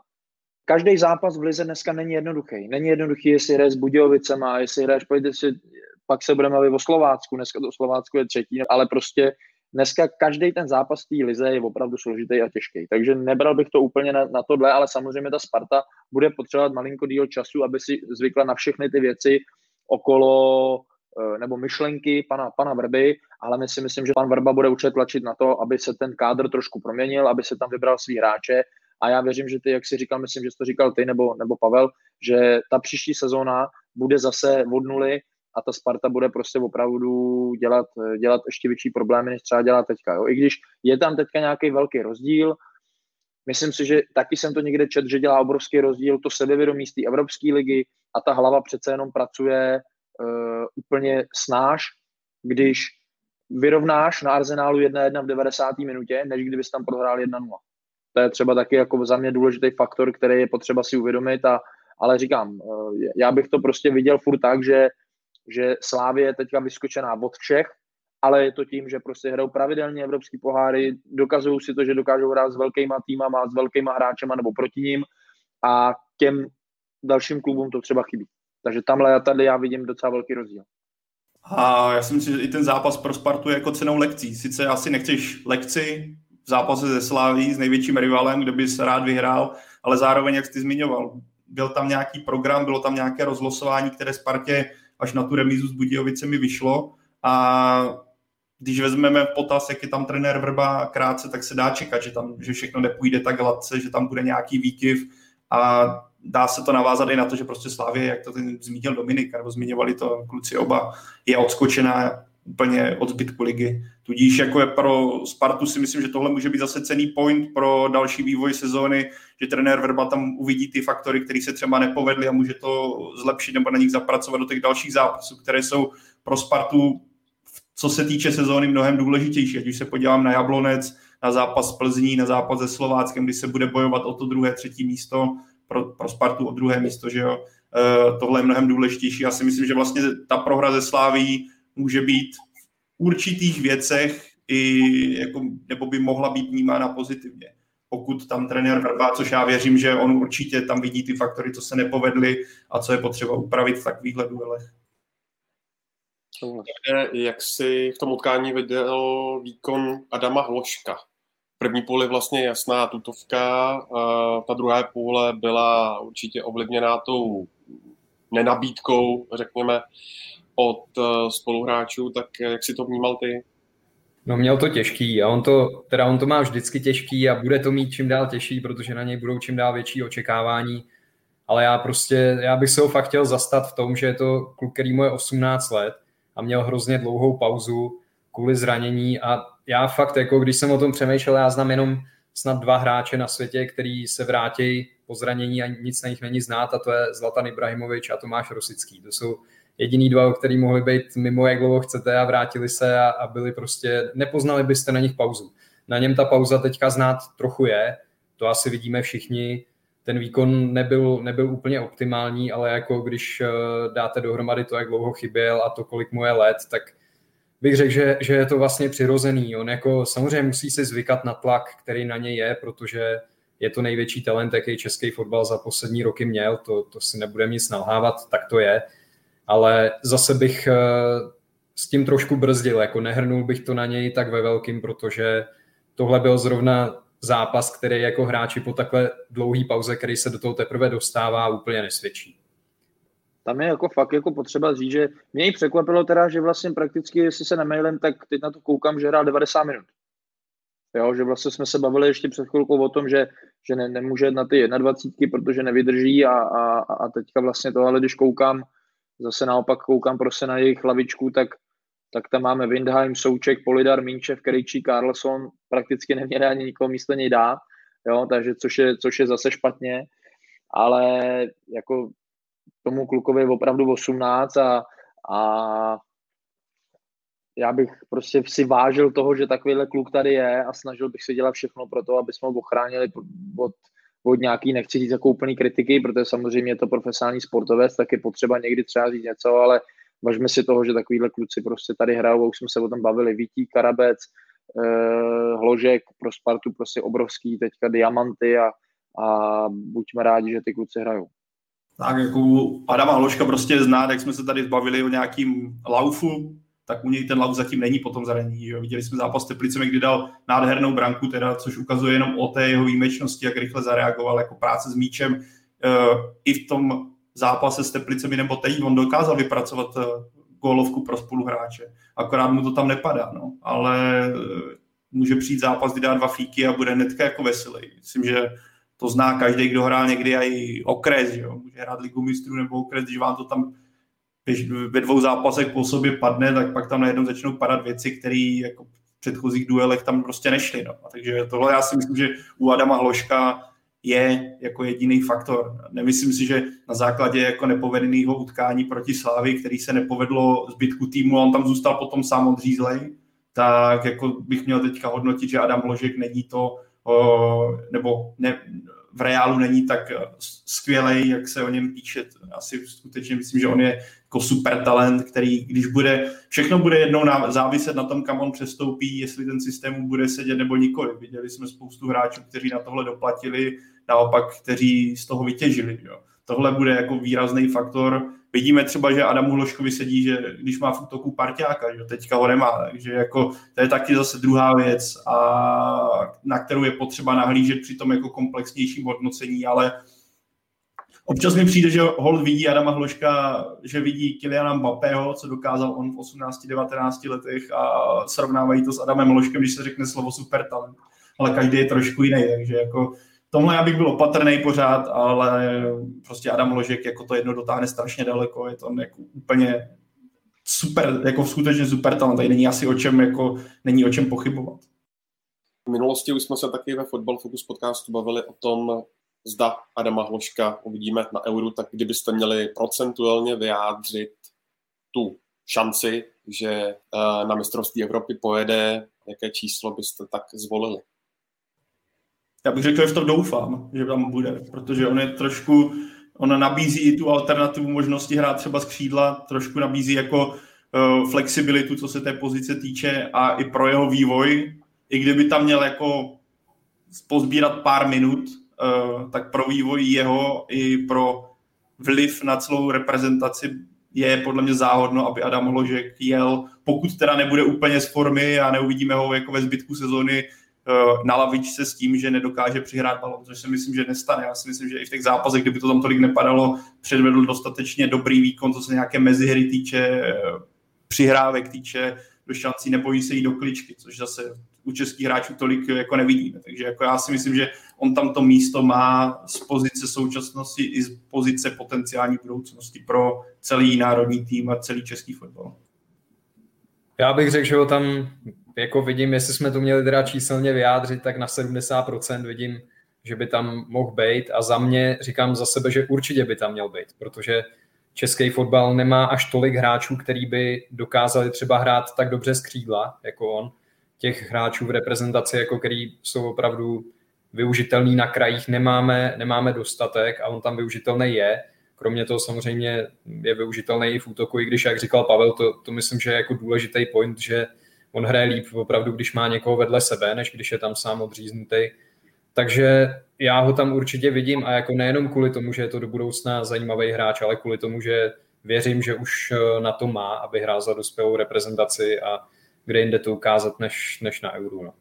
každý zápas v Lize dneska není jednoduchý. Není jednoduchý, jestli hraješ s Budějovicema, jestli hraješ, pojďte si, pak se budeme bavit o Slovácku, dneska to Slovácku je třetí, ale prostě dneska každý ten zápas té lize je opravdu složitý a těžký. Takže nebral bych to úplně na, na tohle, ale samozřejmě ta Sparta bude potřebovat malinko díl času, aby si zvykla na všechny ty věci okolo eh, nebo myšlenky pana, pana Vrby, ale my si myslím, že pan Vrba bude určitě tlačit na to, aby se ten kádr trošku proměnil, aby se tam vybral svý hráče a já věřím, že ty, jak si říkal, myslím, že jsi to říkal ty nebo, nebo Pavel, že ta příští sezóna bude zase od nuly a ta Sparta bude prostě opravdu dělat, dělat ještě větší problémy, než třeba dělá teďka. Jo? I když je tam teďka nějaký velký rozdíl, myslím si, že taky jsem to někde čet, že dělá obrovský rozdíl to sebevědomí z té Evropské ligy a ta hlava přece jenom pracuje uh, úplně snáš, když vyrovnáš na Arsenálu 1-1 v 90. minutě, než kdybys tam prohrál 1-0 to je třeba taky jako za mě důležitý faktor, který je potřeba si uvědomit a, ale říkám, já bych to prostě viděl furt tak, že, že Slávě je teďka vyskočená od všech, ale je to tím, že prostě hrajou pravidelně evropský poháry, dokazují si to, že dokážou hrát s velkýma týmama, s velkýma hráčema nebo proti ním a těm dalším klubům to třeba chybí. Takže tamhle a tady já vidím docela velký rozdíl. A já si myslím, že i ten zápas pro Spartu je jako cenou lekcí. Sice asi nechceš lekci v zápase ze Sláví s největším rivalem, kde bys rád vyhrál, ale zároveň, jak jsi zmiňoval, byl tam nějaký program, bylo tam nějaké rozlosování, které Spartě až na tu remízu s Budějovicemi vyšlo. A když vezmeme potaz, jak je tam trenér Vrba krátce, tak se dá čekat, že, tam, že všechno nepůjde tak hladce, že tam bude nějaký výkyv. A dá se to navázat i na to, že prostě Slávě, jak to ten zmínil Dominik, nebo zmiňovali to kluci oba, je odskočená úplně od zbytku ligy. Tudíž jako je pro Spartu si myslím, že tohle může být zase cený point pro další vývoj sezóny, že trenér Verba tam uvidí ty faktory, které se třeba nepovedly a může to zlepšit nebo na nich zapracovat do těch dalších zápasů, které jsou pro Spartu co se týče sezóny mnohem důležitější. Ať už se podívám na Jablonec, na zápas Plzní, na zápas se Slováckem, kdy se bude bojovat o to druhé, třetí místo, pro, pro Spartu o druhé místo, že jo. E, tohle je mnohem důležitější. Já si myslím, že vlastně ta prohra ze Sláví může být v určitých věcech i jako, nebo by mohla být vnímána pozitivně. Pokud tam trenér Vrba, což já věřím, že on určitě tam vidí ty faktory, co se nepovedly a co je potřeba upravit v takovýchhle duelech. Jak si v tom utkání viděl výkon Adama Hloška? První půl je vlastně jasná tutovka, ta druhá půle byla určitě ovlivněná tou nenabídkou, řekněme, od e, spoluhráčů, tak jak si to vnímal ty? No měl to těžký a on to, teda on to má vždycky těžký a bude to mít čím dál těžší, protože na něj budou čím dál větší očekávání, ale já prostě, já bych se ho fakt chtěl zastat v tom, že je to kluk, který mu je 18 let a měl hrozně dlouhou pauzu kvůli zranění a já fakt, jako když jsem o tom přemýšlel, já znám jenom snad dva hráče na světě, který se vrátí po zranění a nic na nich není znát a to je Zlatan Ibrahimovič a Tomáš Rosický. To jsou jediný dva, který mohli být mimo, jak dlouho chcete a vrátili se a, a byli prostě, nepoznali byste na nich pauzu. Na něm ta pauza teďka znát trochu je, to asi vidíme všichni, ten výkon nebyl, nebyl úplně optimální, ale jako když eh, dáte dohromady to, jak dlouho chyběl a to, kolik mu je let, tak bych řekl, že, že je to vlastně přirozený. On jako samozřejmě musí si zvykat na tlak, který na něj je, protože je to největší talent, jaký český fotbal za poslední roky měl, to, to si nebudeme nic nalhávat, tak to je. Ale zase bych eh, s tím trošku brzdil, jako nehrnul bych to na něj tak ve velkým, protože tohle byl zrovna zápas, který jako hráči po takhle dlouhý pauze, který se do toho teprve dostává, úplně nesvědčí. Tam je jako fakt jako potřeba říct, že mě i překvapilo teda, že vlastně prakticky, jestli se nemailem, tak teď na to koukám, že hrál 90 minut. Jo, že vlastně jsme se bavili ještě před chvilkou o tom, že, že ne, nemůže na ty 21, protože nevydrží a, a, a teďka vlastně to, ale když koukám, zase naopak koukám prostě na jejich hlavičku, tak tak tam máme Windheim, Souček, Polidar, Minčev, Krejčí, Carlson, prakticky neměli ani nikoho místo něj dát, jo, takže což je, což je zase špatně, ale jako tomu klukovi je opravdu 18 a, a já bych prostě si vážil toho, že takovýhle kluk tady je a snažil bych se dělat všechno pro to, aby jsme ho ochránili od, od nějaký, nechci říct jako úplný kritiky, protože samozřejmě je to profesionální sportovec, tak je potřeba někdy třeba říct něco, ale Važme si toho, že takovýhle kluci prostě tady hrajou, už jsme se o tom bavili, Vítí, Karabec, eh, Hložek pro Spartu prostě obrovský, teďka diamanty a, a buďme rádi, že ty kluci hrajou. Tak jako Adama Hloška prostě znát, jak jsme se tady zbavili o nějakým laufu, tak u něj ten lauf zatím není potom zranění. Jo. Viděli jsme zápas Teplicemi, kdy dal nádhernou branku, teda, což ukazuje jenom o té jeho výjimečnosti, jak rychle zareagoval, jako práce s míčem. E, I v tom zápase s Teplicemi nebo teď on dokázal vypracovat eh, gólovku pro spoluhráče. Akorát mu to tam nepadá, no. ale eh, může přijít zápas, kdy dá dva fíky a bude hnedka jako veselý. Myslím, že to zná každý, kdo hrál někdy i okres, že jo? může hrát ligu mistrů nebo okres, když vám to tam ve dvou zápasech po sobě padne, tak pak tam najednou začnou padat věci, které jako v předchozích duelech tam prostě nešly. No. Takže tohle já si myslím, že u Adama Hloška je jako jediný faktor. Nemyslím si, že na základě jako nepovedeného utkání proti Slávy, který se nepovedlo zbytku týmu, on tam zůstal potom sám odřízlej, tak jako bych měl teďka hodnotit, že Adam Ložek není to nebo ne, v reálu není tak skvělý, jak se o něm píše. Asi skutečně myslím, že on je jako super talent, který, když bude, všechno bude jednou záviset na tom, kam on přestoupí, jestli ten systém bude sedět nebo nikoli. Viděli jsme spoustu hráčů, kteří na tohle doplatili, naopak, kteří z toho vytěžili. Jo. Tohle bude jako výrazný faktor. Vidíme třeba, že Adamu Hloškovi sedí, že když má v útoku parťáka, že teďka ho nemá, takže jako to je taky zase druhá věc, a na kterou je potřeba nahlížet při tom jako komplexnějším hodnocení, ale Občas mi přijde, že Hold vidí Adama Hloška, že vidí Kyliana Mbappého, co dokázal on v 18-19 letech a srovnávají to s Adamem Hloškem, když se řekne slovo super talent. Ale každý je trošku jiný, takže jako tomhle já bych byl opatrný pořád, ale prostě Adam Hložek jako to jedno dotáhne strašně daleko, je to jako úplně super, jako skutečně super talent, tady není asi o čem, jako, není o čem pochybovat. V minulosti už jsme se taky ve Football Focus podcastu bavili o tom, zda Adama Hloška uvidíme na Euro, tak kdybyste měli procentuálně vyjádřit tu šanci, že eh, na mistrovství Evropy pojede, jaké číslo byste tak zvolili? Já bych řekl, že v to doufám, že tam bude, protože on je trošku, on nabízí i tu alternativu možnosti hrát třeba z křídla, trošku nabízí jako uh, flexibilitu, co se té pozice týče a i pro jeho vývoj, i kdyby tam měl jako pozbírat pár minut, uh, tak pro vývoj jeho i pro vliv na celou reprezentaci je podle mě záhodno, aby Adam Hložek jel, pokud teda nebude úplně z formy a neuvidíme ho jako ve zbytku sezóny Eh, na lavičce s tím, že nedokáže přihrát balon, což si myslím, že nestane. Já si myslím, že i v těch zápasech, kdyby to tam tolik nepadalo, předvedl dostatečně dobrý výkon, co se nějaké mezihry týče, eh, přihrávek týče, do šancí nebojí se jít do kličky, což zase u českých hráčů tolik jako nevidíme. Takže jako já si myslím, že on tam to místo má z pozice současnosti i z pozice potenciální budoucnosti pro celý národní tým a celý český fotbal. Já bych řekl, že ho tam jako vidím, jestli jsme to měli teda číselně vyjádřit, tak na 70% vidím, že by tam mohl být a za mě říkám za sebe, že určitě by tam měl být, protože český fotbal nemá až tolik hráčů, který by dokázali třeba hrát tak dobře z křídla, jako on. Těch hráčů v reprezentaci, jako který jsou opravdu využitelný na krajích, nemáme, nemáme dostatek a on tam využitelný je. Kromě toho samozřejmě je využitelný i v útoku, i když, jak říkal Pavel, to, to myslím, že je jako důležitý point, že on hraje líp opravdu, když má někoho vedle sebe, než když je tam sám odříznutý. Takže já ho tam určitě vidím a jako nejenom kvůli tomu, že je to do budoucna zajímavý hráč, ale kvůli tomu, že věřím, že už eh, na to má, aby hrál za dospělou reprezentaci a kde jinde to ukázat, než, než na Euro. No.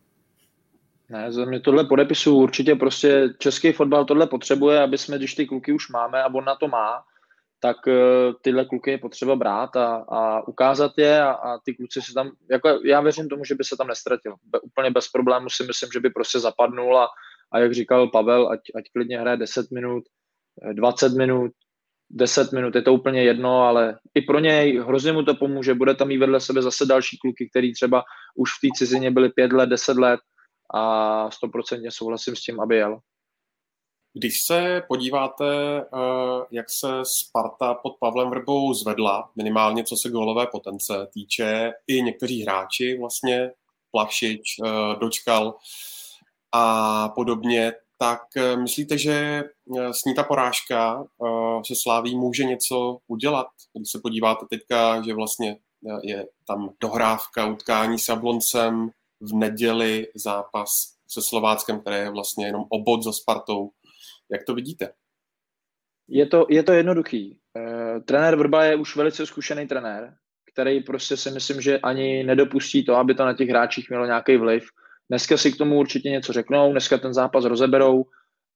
Ne, za mě tohle podepisu určitě prostě český fotbal tohle potřebuje, aby jsme, když ty kluky už máme a on na to má, tak uh, tyhle kluky je potřeba brát a, a ukázat je a, a ty kluci se tam, jako já věřím tomu, že by se tam nestratil. Be, úplně bez problému si myslím, že by prostě zapadnul a, a jak říkal Pavel, ať, ať klidně hraje 10 minut, 20 eh, minut, 10 minut, je to úplně jedno, ale i pro něj hrozně mu to pomůže, bude tam mít vedle sebe zase další kluky, který třeba už v té cizině byli 5 let, 10 let a 100% souhlasím s tím, aby jel. Když se podíváte, eh, jak se Sparta pod Pavlem Vrbou zvedla, minimálně co se golové potence týče, i někteří hráči vlastně, Plavšič, eh, Dočkal a podobně, tak eh, myslíte, že s ní ta porážka se Sláví může něco udělat? Když se podíváte teďka, že vlastně je tam dohrávka utkání s Jabloncem, v neděli zápas se Slováckem, které je vlastně jenom obod za Spartou. Jak to vidíte? Je to, je to jednoduchý. E, trenér Vrba je už velice zkušený trenér, který prostě si myslím, že ani nedopustí to, aby to na těch hráčích mělo nějaký vliv. Dneska si k tomu určitě něco řeknou, dneska ten zápas rozeberou,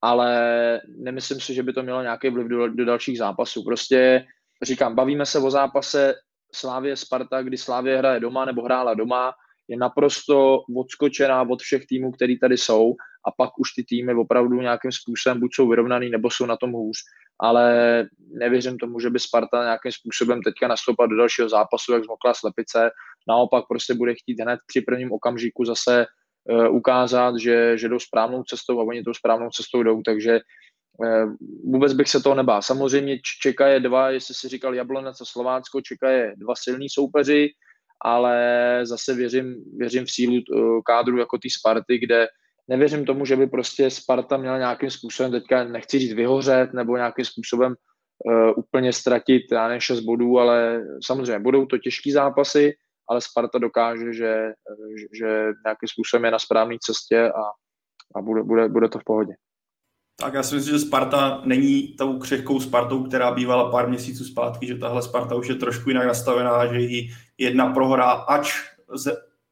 ale nemyslím si, že by to mělo nějaký vliv do, do dalších zápasů. Prostě říkám, bavíme se o zápase Slávě Sparta, kdy Slávě hraje doma nebo hrála doma, je naprosto odskočená od všech týmů, který tady jsou a pak už ty týmy opravdu nějakým způsobem buď jsou vyrovnaný, nebo jsou na tom hůř, ale nevěřím tomu, že by Sparta nějakým způsobem teďka nastoupila do dalšího zápasu, jak zmokla slepice, naopak prostě bude chtít hned při prvním okamžiku zase uh, ukázat, že, že jdou správnou cestou a oni tou správnou cestou jdou, takže uh, vůbec bych se toho nebál. Samozřejmě čeká je dva, jestli si říkal Jablonec a Slovácko, čeká je dva silní soupeři, ale zase věřím, věřím v sílu uh, kádru jako té Sparty, kde nevěřím tomu, že by prostě Sparta měla nějakým způsobem, teďka nechci říct vyhořet, nebo nějakým způsobem uh, úplně ztratit, já ne 6 bodů, ale samozřejmě budou to těžký zápasy, ale Sparta dokáže, že, že nějakým způsobem je na správné cestě a, a bude, bude, bude to v pohodě. Tak já si myslím, že Sparta není tou křehkou Spartou, která bývala pár měsíců zpátky, že tahle Sparta už je trošku jinak nastavená, že jí jedna prohra, ač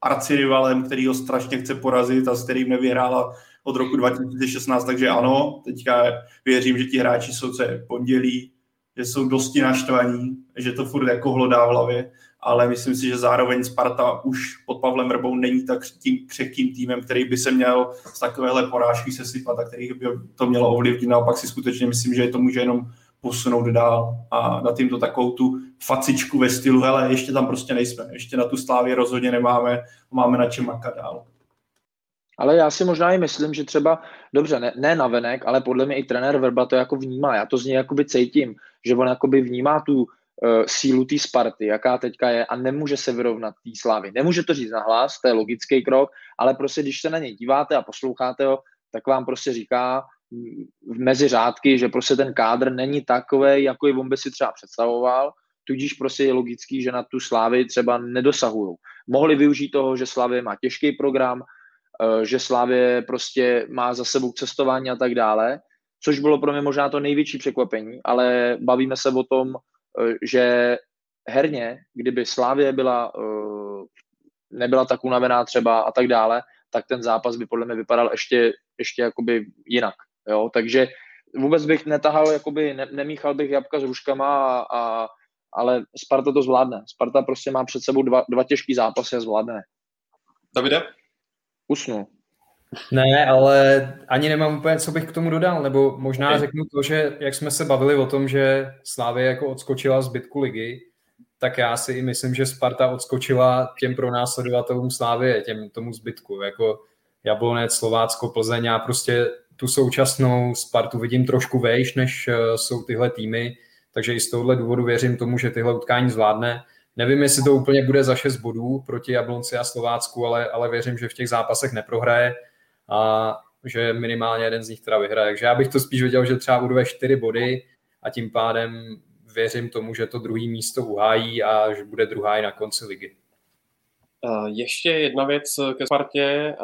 arcirivalem, který ho strašně chce porazit a s kterým nevyhrála od roku 2016, takže ano, teďka věřím, že ti hráči jsou co je pondělí, že jsou dosti naštvaní, že to furt jako hlodá v hlavě, ale myslím si, že zároveň Sparta už pod Pavlem Rbou není tak tím křehkým týmem, který by se měl z takovéhle porážky sesypat a který by to mělo ovlivnit. Naopak si skutečně myslím, že to může jenom posunout dál a dát jim to takovou tu facičku ve stylu, hele, ještě tam prostě nejsme, ještě na tu slávě rozhodně nemáme, máme na čem makat dál. Ale já si možná i myslím, že třeba, dobře, ne, ne navenek, ale podle mě i trenér Verba to jako vnímá. Já to z něj jakoby cítím, že on jakoby vnímá tu uh, sílu té Sparty, jaká teďka je a nemůže se vyrovnat té slávy. Nemůže to říct nahlas, to je logický krok, ale prostě když se na něj díváte a posloucháte ho, tak vám prostě říká mezi řádky, že prostě ten kádr není takový, jako on by si třeba představoval, tudíž prostě je logický, že na tu slávy třeba nedosahují. Mohli využít toho, že Slavě má těžký program, Eh, že Slávě prostě má za sebou cestování a tak dále, což bylo pro mě možná to největší překvapení, ale bavíme se o tom, eh, že herně, kdyby Slávě byla, eh, nebyla tak unavená třeba a tak dále, tak ten zápas by podle mě vypadal ještě, ještě jakoby jinak. Jo? Takže vůbec bych netahal, jakoby ne, nemíchal bych jabka s ruškama, a, a, ale Sparta to zvládne. Sparta prostě má před sebou dva, dva těžký zápasy a zvládne. Davide? usnu. Ne, ale ani nemám úplně, co bych k tomu dodal, nebo možná řeknu to, že jak jsme se bavili o tom, že Slávě jako odskočila zbytku ligy, tak já si i myslím, že Sparta odskočila těm pronásledovatelům Slávě, těm tomu zbytku, jako Jablonec, Slovácko, Plzeň, já prostě tu současnou Spartu vidím trošku vejš, než eh, jsou tyhle týmy, takže i z tohohle důvodu věřím tomu, že tyhle utkání zvládne. Nevím, jestli to úplně bude za 6 bodů proti Jablonci a Slovácku, ale, ale věřím, že v těch zápasech neprohraje a že minimálně jeden z nich teda vyhraje. Takže já bych to spíš viděl, že třeba urve 4 body a tím pádem věřím tomu, že to druhý místo uhájí a že bude druhá i na konci ligy. Ještě jedna věc ke Spartě.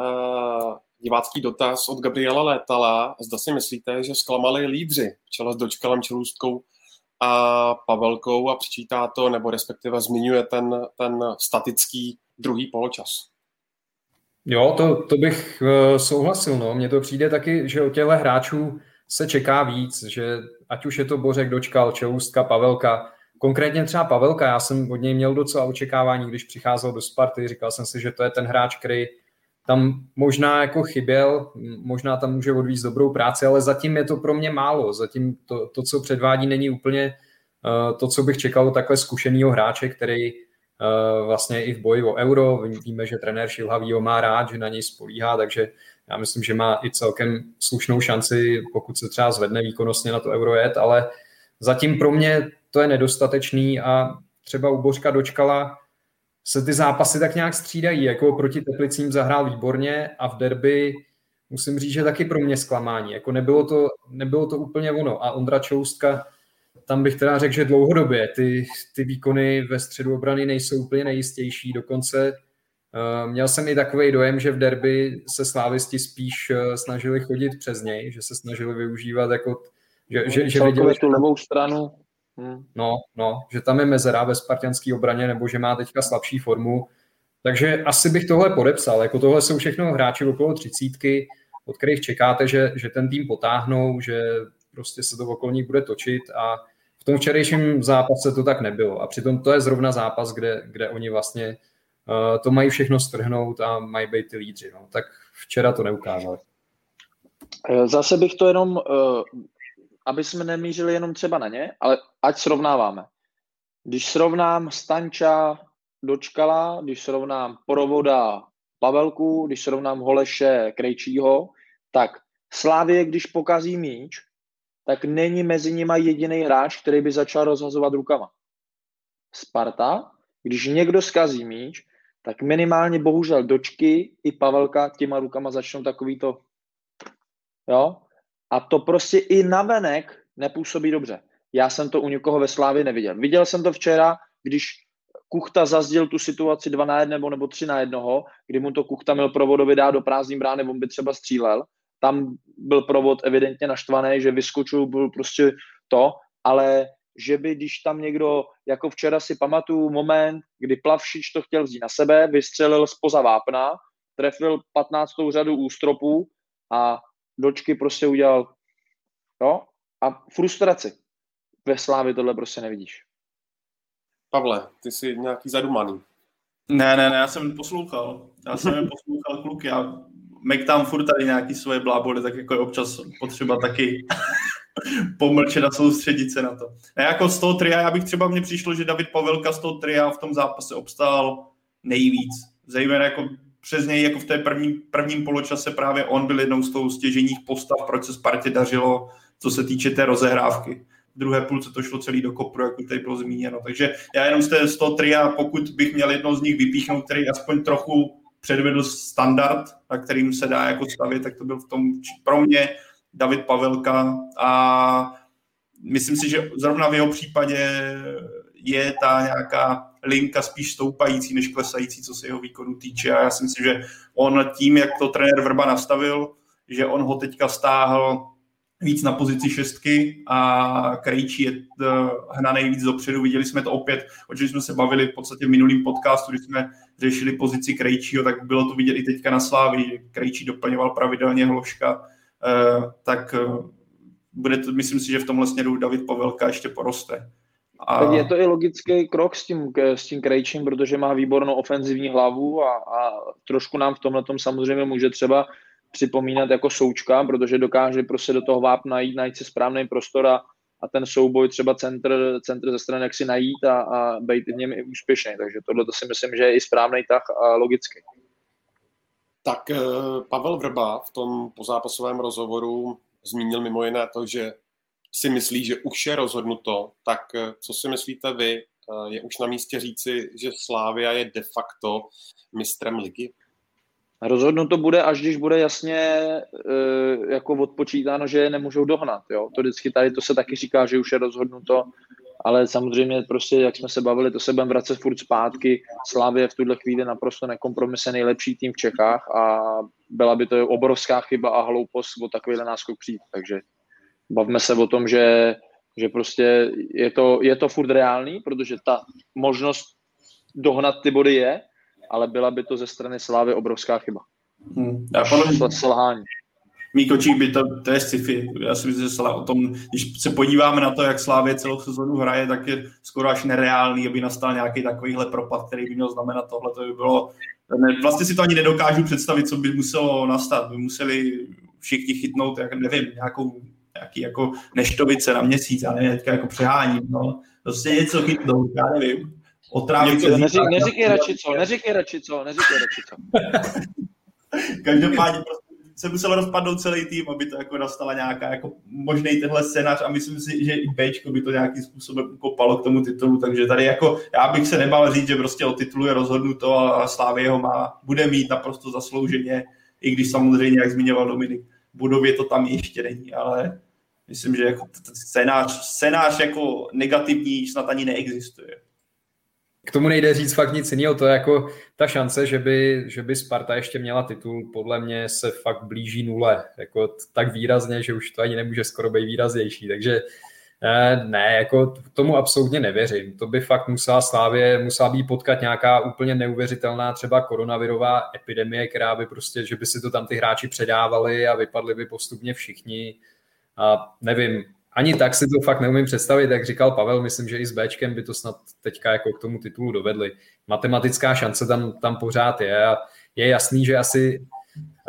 Divácký dotaz od Gabriela Létala. Zda si myslíte, že zklamali lídři v čele s Dočkalem Čelůstkou a Pavelkou a přičítá to, nebo respektive zmiňuje ten, ten statický druhý poločas. Jo, to, to bych uh, souhlasil. No. Mně to přijde taky, že o těchto hráčů se čeká víc, že ať už je to Bořek dočkal, Čelustka, Pavelka, konkrétně třeba Pavelka, já jsem od něj měl docela očekávání, když přicházel do Sparty, říkal jsem si, že to je ten hráč, který tam možná jako chyběl, možná tam může odvíct dobrou práci, ale zatím je to pro mě málo. Zatím to, to co předvádí, není úplně uh, to, co bych čekal takhle zkušeného hráče, který uh, vlastně i v boji o euro, víme, že trenér Šilhavýho má rád, že na něj spolíhá, takže já myslím, že má i celkem slušnou šanci, pokud se třeba zvedne výkonnostně na to euro jet, ale zatím pro mě to je nedostatečný a třeba u Bořka dočkala se ty zápasy tak nějak střídají, jako proti Teplicím zahrál výborně a v derby musím říct, že taky pro mě zklamání. Jako nebylo to, nebylo to úplně ono. A Ondra Čoustka, tam bych teda řekl, že dlouhodobě ty, ty výkony ve středu obrany nejsou úplně nejistější. Dokonce uh, měl jsem i takový dojem, že v derby se slávisti spíš uh, snažili chodit přes něj, že se snažili využívat jako že, že, že viděli, tu levou stranu. No, no, že tam je mezera ve spartianské obraně, nebo že má teďka slabší formu. Takže asi bych tohle podepsal. Jako tohle jsou všechno hráči okolo třicítky, od kterých čekáte, že, že ten tým potáhnou, že prostě se to okolo nich bude točit a v tom včerejším zápase to tak nebylo. A přitom to je zrovna zápas, kde, kde oni vlastně uh, to mají všechno strhnout a mají být ty lídři. No. Tak včera to neukázali. Zase bych to jenom uh, aby jsme nemířili jenom třeba na ně, ale ať srovnáváme. Když srovnám Stanča Dočkala, když srovnám Porovoda Pavelku, když srovnám Holeše Krejčího, tak Slávě, když pokazí míč, tak není mezi nimi jediný hráč, který by začal rozhazovat rukama. Sparta, když někdo skazí míč, tak minimálně bohužel dočky i Pavelka těma rukama začnou takový to, jo, a to prostě i navenek nepůsobí dobře. Já jsem to u někoho ve Slávě neviděl. Viděl jsem to včera, když Kuchta zazděl tu situaci 2 na 1 nebo, nebo 3 na 1, kdy mu to Kuchta měl provodovi dát do prázdný brány, on by třeba střílel. Tam byl provod evidentně naštvaný, že vyskočil, byl prostě to, ale že by, když tam někdo, jako včera si pamatuju moment, kdy Plavšič to chtěl vzít na sebe, vystřelil spoza vápna, trefil 15. řadu ústropů a dočky prostě udělal, jo, a frustraci. Ve Slávě tohle prostě nevidíš. Pavle, ty jsi nějaký zadumaný. Ne, ne, ne, já jsem poslouchal. Já jsem poslouchal kluky. Já Mek tam furt tady nějaký svoje blábody, tak jako je občas potřeba taky <laughs> pomlčet a soustředit se na to. A jako z toho tria, já bych třeba mně přišlo, že David Pavelka z toho tria v tom zápase obstál nejvíc. Zejména jako přes něj jako v té první, prvním poločase právě on byl jednou z toho stěženích postav, proč se Spartě dařilo, co se týče té rozehrávky. V druhé půlce to šlo celý do kopru, jak tady bylo zmíněno. Takže já jenom z, toho tria, pokud bych měl jednou z nich vypíchnout, který aspoň trochu předvedl standard, na kterým se dá jako stavit, tak to byl v tom pro mě David Pavelka a myslím si, že zrovna v jeho případě je ta nějaká linka spíš stoupající než klesající, co se jeho výkonu týče a já si myslím, že on tím, jak to trenér Vrba nastavil, že on ho teďka stáhl víc na pozici šestky a Krejčí je eh, hnaný víc dopředu. Viděli jsme to opět, o čem jsme se bavili v podstatě v minulým podcastu, když jsme řešili pozici Krejčího, tak bylo to vidět i teďka na Slávi. Krejčí doplňoval pravidelně Hloška, eh, tak eh, bude to, myslím si, že v tomhle směru David Pavelka ještě poroste. A... Tak je to i logický krok s tím, s tím Krejčím, protože má výbornou ofenzivní hlavu a, a trošku nám v tomhle samozřejmě může třeba připomínat jako součka, protože dokáže prostě do toho vápna najít, najít si správný prostor a, a ten souboj třeba centr, centr ze strany jak si najít a, a být v něm i úspěšný. Takže tohle to si myslím, že je i správný tah a logický. Tak eh, Pavel Vrba v tom pozápasovém rozhovoru zmínil mimo jiné to, že si myslí, že už je rozhodnuto, tak eh, co si myslíte vy? Eh, je už na místě říci, že Slávia je de facto mistrem ligy? Rozhodnuto bude, až když bude jasně e, jako odpočítáno, že je nemůžou dohnat. Jo? To vždycky tady to se taky říká, že už je rozhodnuto, ale samozřejmě prostě, jak jsme se bavili, to se budeme vracet furt zpátky. Slavě je v tuhle chvíli naprosto nekompromisně nejlepší tým v Čechách a byla by to obrovská chyba a hloupost o takovýhle náskok přijít. Takže bavme se o tom, že, že prostě je to, je to furt reálný, protože ta možnost dohnat ty body je, ale byla by to ze strany Slávy obrovská chyba. Hmm. Já podle selhání. Míkočík by to, to je sci-fi. Já si myslím, že o tom, když se podíváme na to, jak Slávě celou sezonu hraje, tak je skoro až nereálný, aby nastal nějaký takovýhle propad, který by měl znamenat tohle. To by bylo, ne, vlastně si to ani nedokážu představit, co by muselo nastat. By museli všichni chytnout, jak nevím, nějakou nějaký jako neštovice na měsíc, já nevím, teďka jako přeháním, no. Prostě něco chytnout, já nevím otrávit se. Neři, neříkej radši co, neříkej radši co, neříkej radši co. <laughs> Každopádně prostě se musel rozpadnout celý tým, aby to jako nastala nějaká jako možný tenhle scénář a myslím si, že i Bčko by to nějakým způsobem ukopalo k tomu titulu, takže tady jako já bych se nebal říct, že prostě o titulu je rozhodnuto a Slávě ho má, bude mít naprosto zaslouženě, i když samozřejmě, jak zmiňoval Dominik, budově to tam ještě není, ale myslím, že jako scénář, scénář jako negativní snad ani neexistuje k tomu nejde říct fakt nic jiného. To je jako ta šance, že by, že by Sparta ještě měla titul, podle mě se fakt blíží nule. Jako tak výrazně, že už to ani nemůže skoro být výraznější. Takže eh, ne, jako tomu absolutně nevěřím. To by fakt musela Slávě, musela být potkat nějaká úplně neuvěřitelná třeba koronavirová epidemie, která by prostě, že by si to tam ty hráči předávali a vypadli by postupně všichni. A nevím, ani tak si to fakt neumím představit, jak říkal Pavel, myslím, že i s Bčkem by to snad teďka jako k tomu titulu dovedli. Matematická šance tam, tam pořád je a je jasný, že asi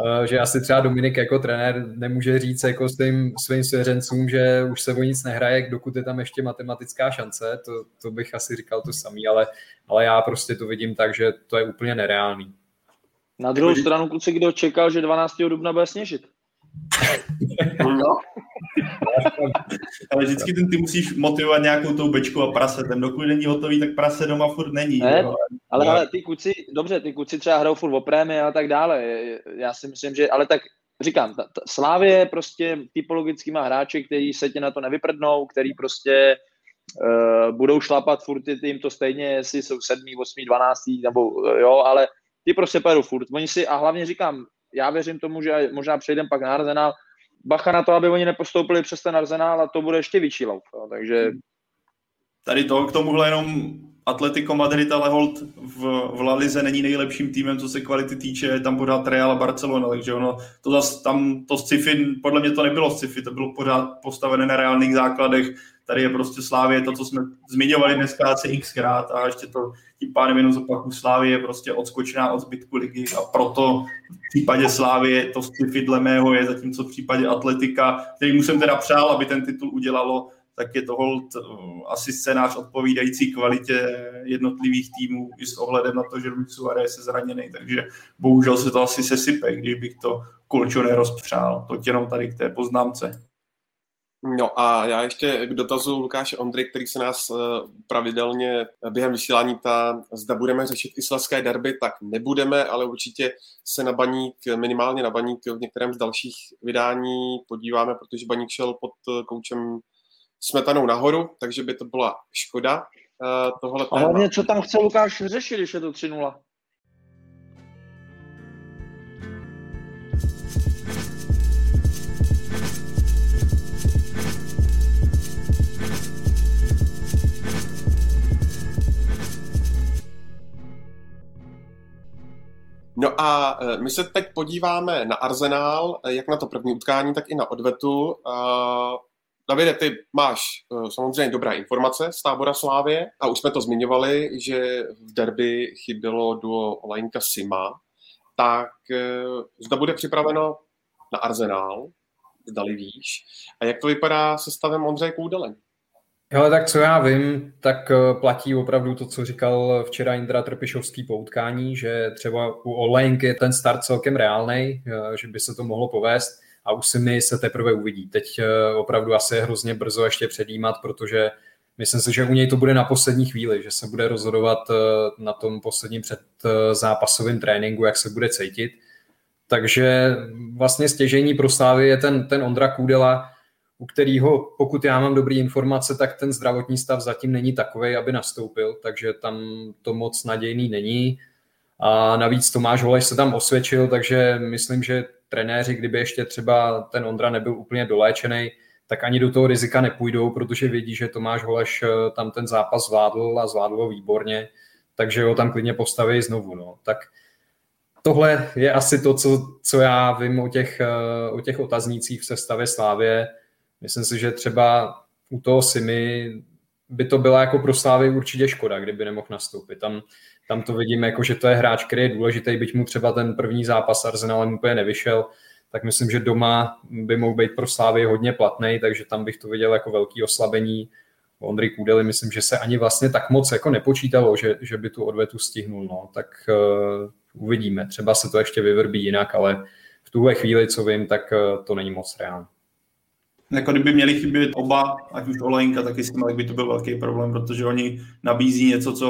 eh, že asi třeba Dominik jako trenér nemůže říct jako svým, svým svěřencům, že už se o nic nehraje, dokud je tam ještě matematická šance, to, to bych asi říkal to samý, ale, ale já prostě to vidím tak, že to je úplně nereálný. Na druhou stranu, kluci, kdo čekal, že 12. dubna bude sněžit? No. Ale vždycky ten ty musíš motivovat nějakou tou bečkou a prasetem. Dokud není hotový, tak prase doma furt není. Ne, jo. ale, No. ale ty kluci, dobře, ty kluci třeba hrajou furt o prémie a tak dále. Já si myslím, že, ale tak říkám, ta, ta Slávě je prostě typologicky má hráče, kteří se tě na to nevyprdnou, který prostě uh, budou šlapat furt, ty, ty jim to stejně, jestli jsou sedmý, osmý, dvanáctý, nebo jo, ale ty prostě pojedou furt. Oni si, a hlavně říkám, já věřím tomu, že možná přejdem pak na Arsenal, bacha na to, aby oni nepostoupili přes ten Arsenal a to bude ještě. Jo. Takže Tady to, k tomuhle jenom Atletico Madrid, ale hold v, v La Lize není nejlepším týmem, co se kvality týče, tam pořád Real a Barcelona, takže ono, to zas, tam to sci-fi, podle mě to nebylo sci-fi, to bylo pořád postavené na reálných základech, tady je prostě Slávě, to, co jsme zmiňovali dneska asi xkrát a ještě to tím pádem jenom zopaku Slávě je prostě odskočená od zbytku ligy a proto v případě Slávě to sci-fi dle mého je, zatímco v případě Atletika, který jsem teda přál, aby ten titul udělalo, tak je to hold uh, asi scénář odpovídající kvalitě jednotlivých týmů i s ohledem na to, že Luis Suarez je zraněný, takže bohužel se to asi sesype, když bych to Kulčo nerozpřál. To jenom tady k té poznámce. No a já ještě k dotazu Lukáše Ondry, který se nás eh, pravidelně během vysílání ta, zda budeme řešit islandské derby, tak nebudeme, ale určitě se na baník, minimálně na baník v některém z dalších vydání podíváme, protože baník šel pod eh, koučem smetanou nahoru, takže by to byla škoda. eh, Tohle a hlavně, co tam chce Lukáš řešit, když je to 3-0? No a eh, my se teď podíváme na Arsenal, eh, jak na to první utkání, tak i na odvetu. Davide, ty máš eh, samozřejmě dobré informace z tábora Slávě a už jsme to zmiňovali, že v derby chybělo duo Olajnka Sima, tak eh, zda bude připraveno na Arsenal, zdali víš. A jak to vypadá se stavem Ondřeje Kůdele? Jo, tak co já vím, tak eh, platí opravdu to, co říkal včera Indra Trpišovský po utkání, že třeba u Olejnky je ten start celkem reálný, že by se to mohlo povést a u Simy se teprve uvidí. Teď eh, opravdu asi je hrozně brzo ještě předjímat, protože myslím si, že u něj to bude na poslední chvíli, že se bude rozhodovat eh, na tom posledním předzápasovém tréninku, jak se bude cítit. Takže vlastně stěžení pro Slávy je ten, ten Ondra Kůdela, u kterého, pokud já mám dobré informace, tak ten zdravotní stav zatím není takový, aby nastoupil, takže tam to moc nadějný není. A navíc Tomáš Holeš se tam osvědčil, takže myslím, že trenéři, kdyby ještě třeba ten Ondra nebyl úplně doléčený, tak ani do toho rizika nepůjdou, protože vědí, že Tomáš Holeš tam ten zápas zvládl a zvládl ho výborně, takže ho tam klidně postaví znovu. No. Tak tohle je asi to, co, co já vím o těch, o těch otaznících v sestavě Slávě. Myslím si, že třeba u toho Simy by to byla jako pro Slávy určitě škoda, kdyby nemohl nastoupit. Tam, tam to vidím jako, že to je hráč, který je důležitý, byť mu třeba ten první zápas Arsenalem úplně nevyšel, tak myslím, že doma by mohl být pro Slávy hodně platný, takže tam bych to viděl jako velký oslabení. Ondry Kůdely myslím, že se ani vlastně tak moc jako nepočítalo, že, že by tu odvetu stihnul. No. Tak uh, uvidíme. Třeba se to ještě vyvrbí jinak, ale v tuhle chvíli, co vím, tak uh, to není moc reálné. Jako kdyby měli chybět oba, ať už Olejnka, tak jestli by to byl velký problém, protože oni nabízí něco, co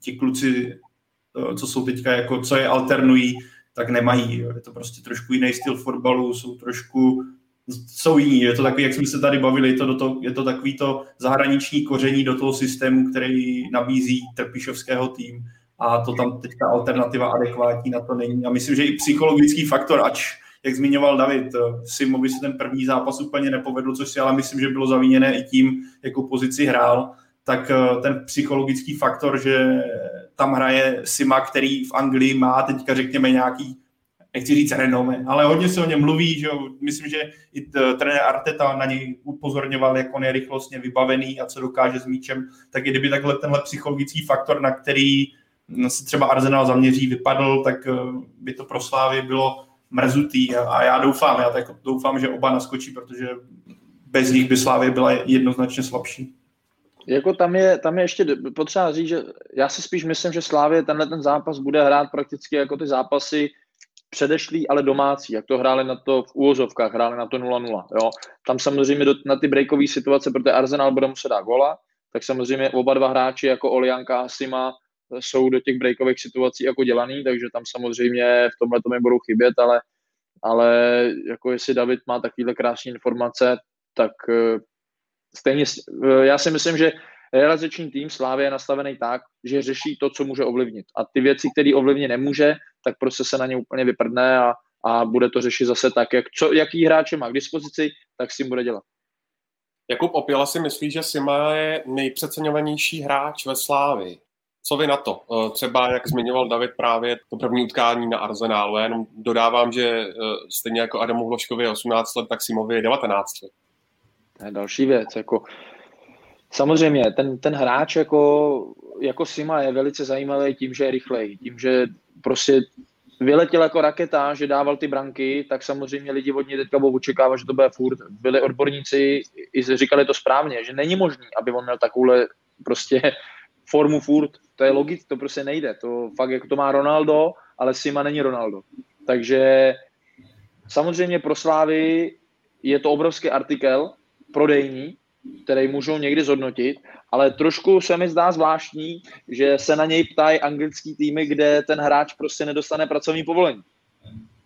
ti kluci, co jsou teďka jako, co je alternují, tak nemají. Jo. Je to prostě trošku jiný styl fotbalu, jsou trošku jsou jiní. Je to takový, jak jsme se tady bavili, je to, do to, je to takový to zahraniční koření do toho systému, který nabízí Trpišovského tým a to tam teďka alternativa adekvátní na to není. A myslím, že i psychologický faktor, ač jak zmiňoval David, Simovi se ten první zápas úplně nepovedl, což si ale myslím, že bylo zavíněné i tím, jakou pozici hrál, tak ten psychologický faktor, že tam hraje Sima, který v Anglii má teďka, řekněme, nějaký, nechci říct renome, ale hodně se o něm mluví, že myslím, že i trenér Arteta na něj upozorňoval, jak on je rychlostně vybavený a co dokáže s míčem, tak i kdyby takhle tenhle psychologický faktor, na který se třeba Arsenal zaměří, vypadl, tak by to pro Slávy bylo mrzutý. A, a já doufám, já tak doufám, že oba naskočí, protože bez nich by Slávě byla jednoznačně slabší. Jako tam je, tam je ještě potřeba říct, že já si spíš myslím, že Slávě tenhle ten zápas bude hrát prakticky jako ty zápasy předešlý, ale domácí, jak to hráli na to v úvozovkách, hráli na to 0-0. Jo. Tam samozřejmě do, na ty breakové situace, protože Arsenal bude muset dát gola, tak samozřejmě oba dva hráči jako Olianka a Sima jsou do těch breakových situací jako dělaný, takže tam samozřejmě v tomhle to mi budou chybět, ale, ale jako jestli David má takovýhle krásné informace, tak eh, stejně, eh, já si myslím, že realizační tým Slávy je nastavený tak, že řeší to, co může ovlivnit. A ty věci, které ovlivnit nemůže, tak prostě se na ně úplně vyprdne a, a bude to řešit zase tak, jak, co, jaký hráče má k dispozici, tak s tím bude dělat. Jakub Opěla si myslí, že Sima je nejpřeceňovanější hráč ve Slávi. Co vy na to? Eh, třeba, jak zmiňoval David právě to první utkání na Arsenálu. Já jenom dodávám, že eh, stejně jako Adamu Hloškovi je 18 let, tak Simovi je 19 let. To je další věc. Jako, samozřejmě, ten, ten hráč jako, jako Sima je velice zajímavý tím, že je rychlej, tím, že prostě vyletěl jako raketa, že dával ty branky, tak samozřejmě lidi od něj teďka očekávat, že to bude furt. Byli odborníci, i říkali to správně, že není možný, aby on měl takovouhle prostě formu furt. To je logické, to prostě nejde. To fakt jako to má Ronaldo, ale Sima není Ronaldo. Takže samozřejmě pro Slávy je to obrovský artikel, prodejní, který můžou někdy zhodnotit, ale trošku se mi zdá zvláštní, že se na něj ptají anglický týmy, kde ten hráč prostě nedostane pracovní povolení.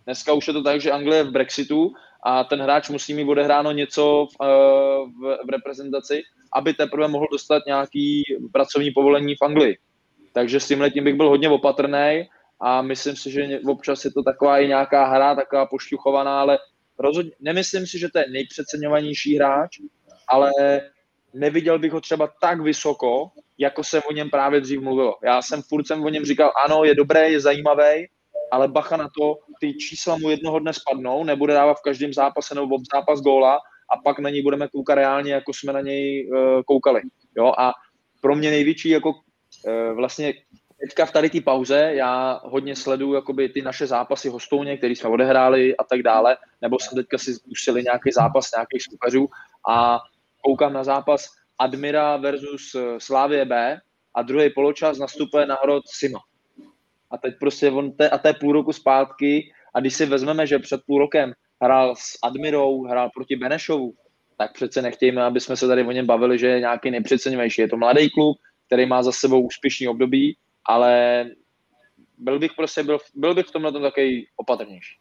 Dneska už je to tak, že Anglie je v Brexitu a ten hráč musí mít odehráno něco v, eh, v, v reprezentaci, aby teprve mohl dostat nějaký pracovní povolení v Anglii. Takže s tímhle tím bych byl hodně opatrný a myslím si, že občas je to taková i nějaká hra, taková pošťuchovaná, ale rozhodně nemyslím si, že to je nejpřeceňovanější hráč, ale neviděl bych ho třeba tak vysoko, jako se o něm právě dřív mluvilo. Já jsem furt jsem o něm říkal, ano, je dobré, je zajímavý, ale bacha na to, ty čísla mu jednoho dne spadnou, nebude dávat v každém zápase nebo v zápas góla a pak na něj budeme koukat reálně, jako jsme na něj uh, koukali. Jo? A pro mě největší jako uh, vlastně teďka v tady té pauze já hodně sleduju jakoby ty naše zápasy hostouně, které jsme odehráli a tak dále, nebo jsem teďka si zkusili nějaký zápas nějakých soupeřů a koukám na zápas Admira versus eh, Slávie B a druhý poločas nastupuje na hrot Sima. A teď prostě on te, a to je půl roku zpátky a když si vezmeme, že před půl rokem hrál s Admirou, hrál proti Benešovu, tak přece nechtějme, aby jsme se tady o něm bavili, že je nějaký nejpřeceňovější. Je to mladý klub, který má za sebou úspěšný období, ale byl bych prostě, byl, byl bych v tomhle takový opatrnější.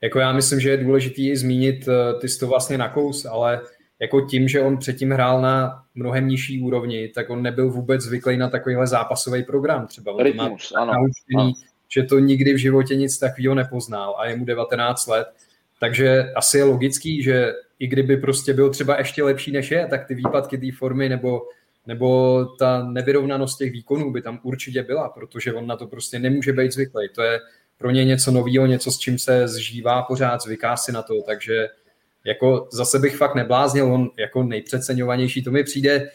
Jako já myslím, že je důležitý zmínit, eh, ty jsi to vlastně nakous, ale jako tím, že on předtím hrál na mnohem nižší úrovni, tak on nebyl vůbec zvyklý na takovýhle zápasový program. Třeba on Rytmus, má ano, ano. že to nikdy v životě nic takového nepoznal a je mu 19 let. Takže asi je logický, že i kdyby prostě byl třeba ještě lepší než je, tak ty výpadky té formy nebo, nebo ta nevyrovnanost těch výkonů by tam určitě byla, protože on na to prostě nemůže být zvyklý. To je pro ně něco nového, něco, s čím se zžívá pořád, zvyká si na to, takže jako zase bych fakt nebláznil, on jako nejpřeceňovanější, to mi přijde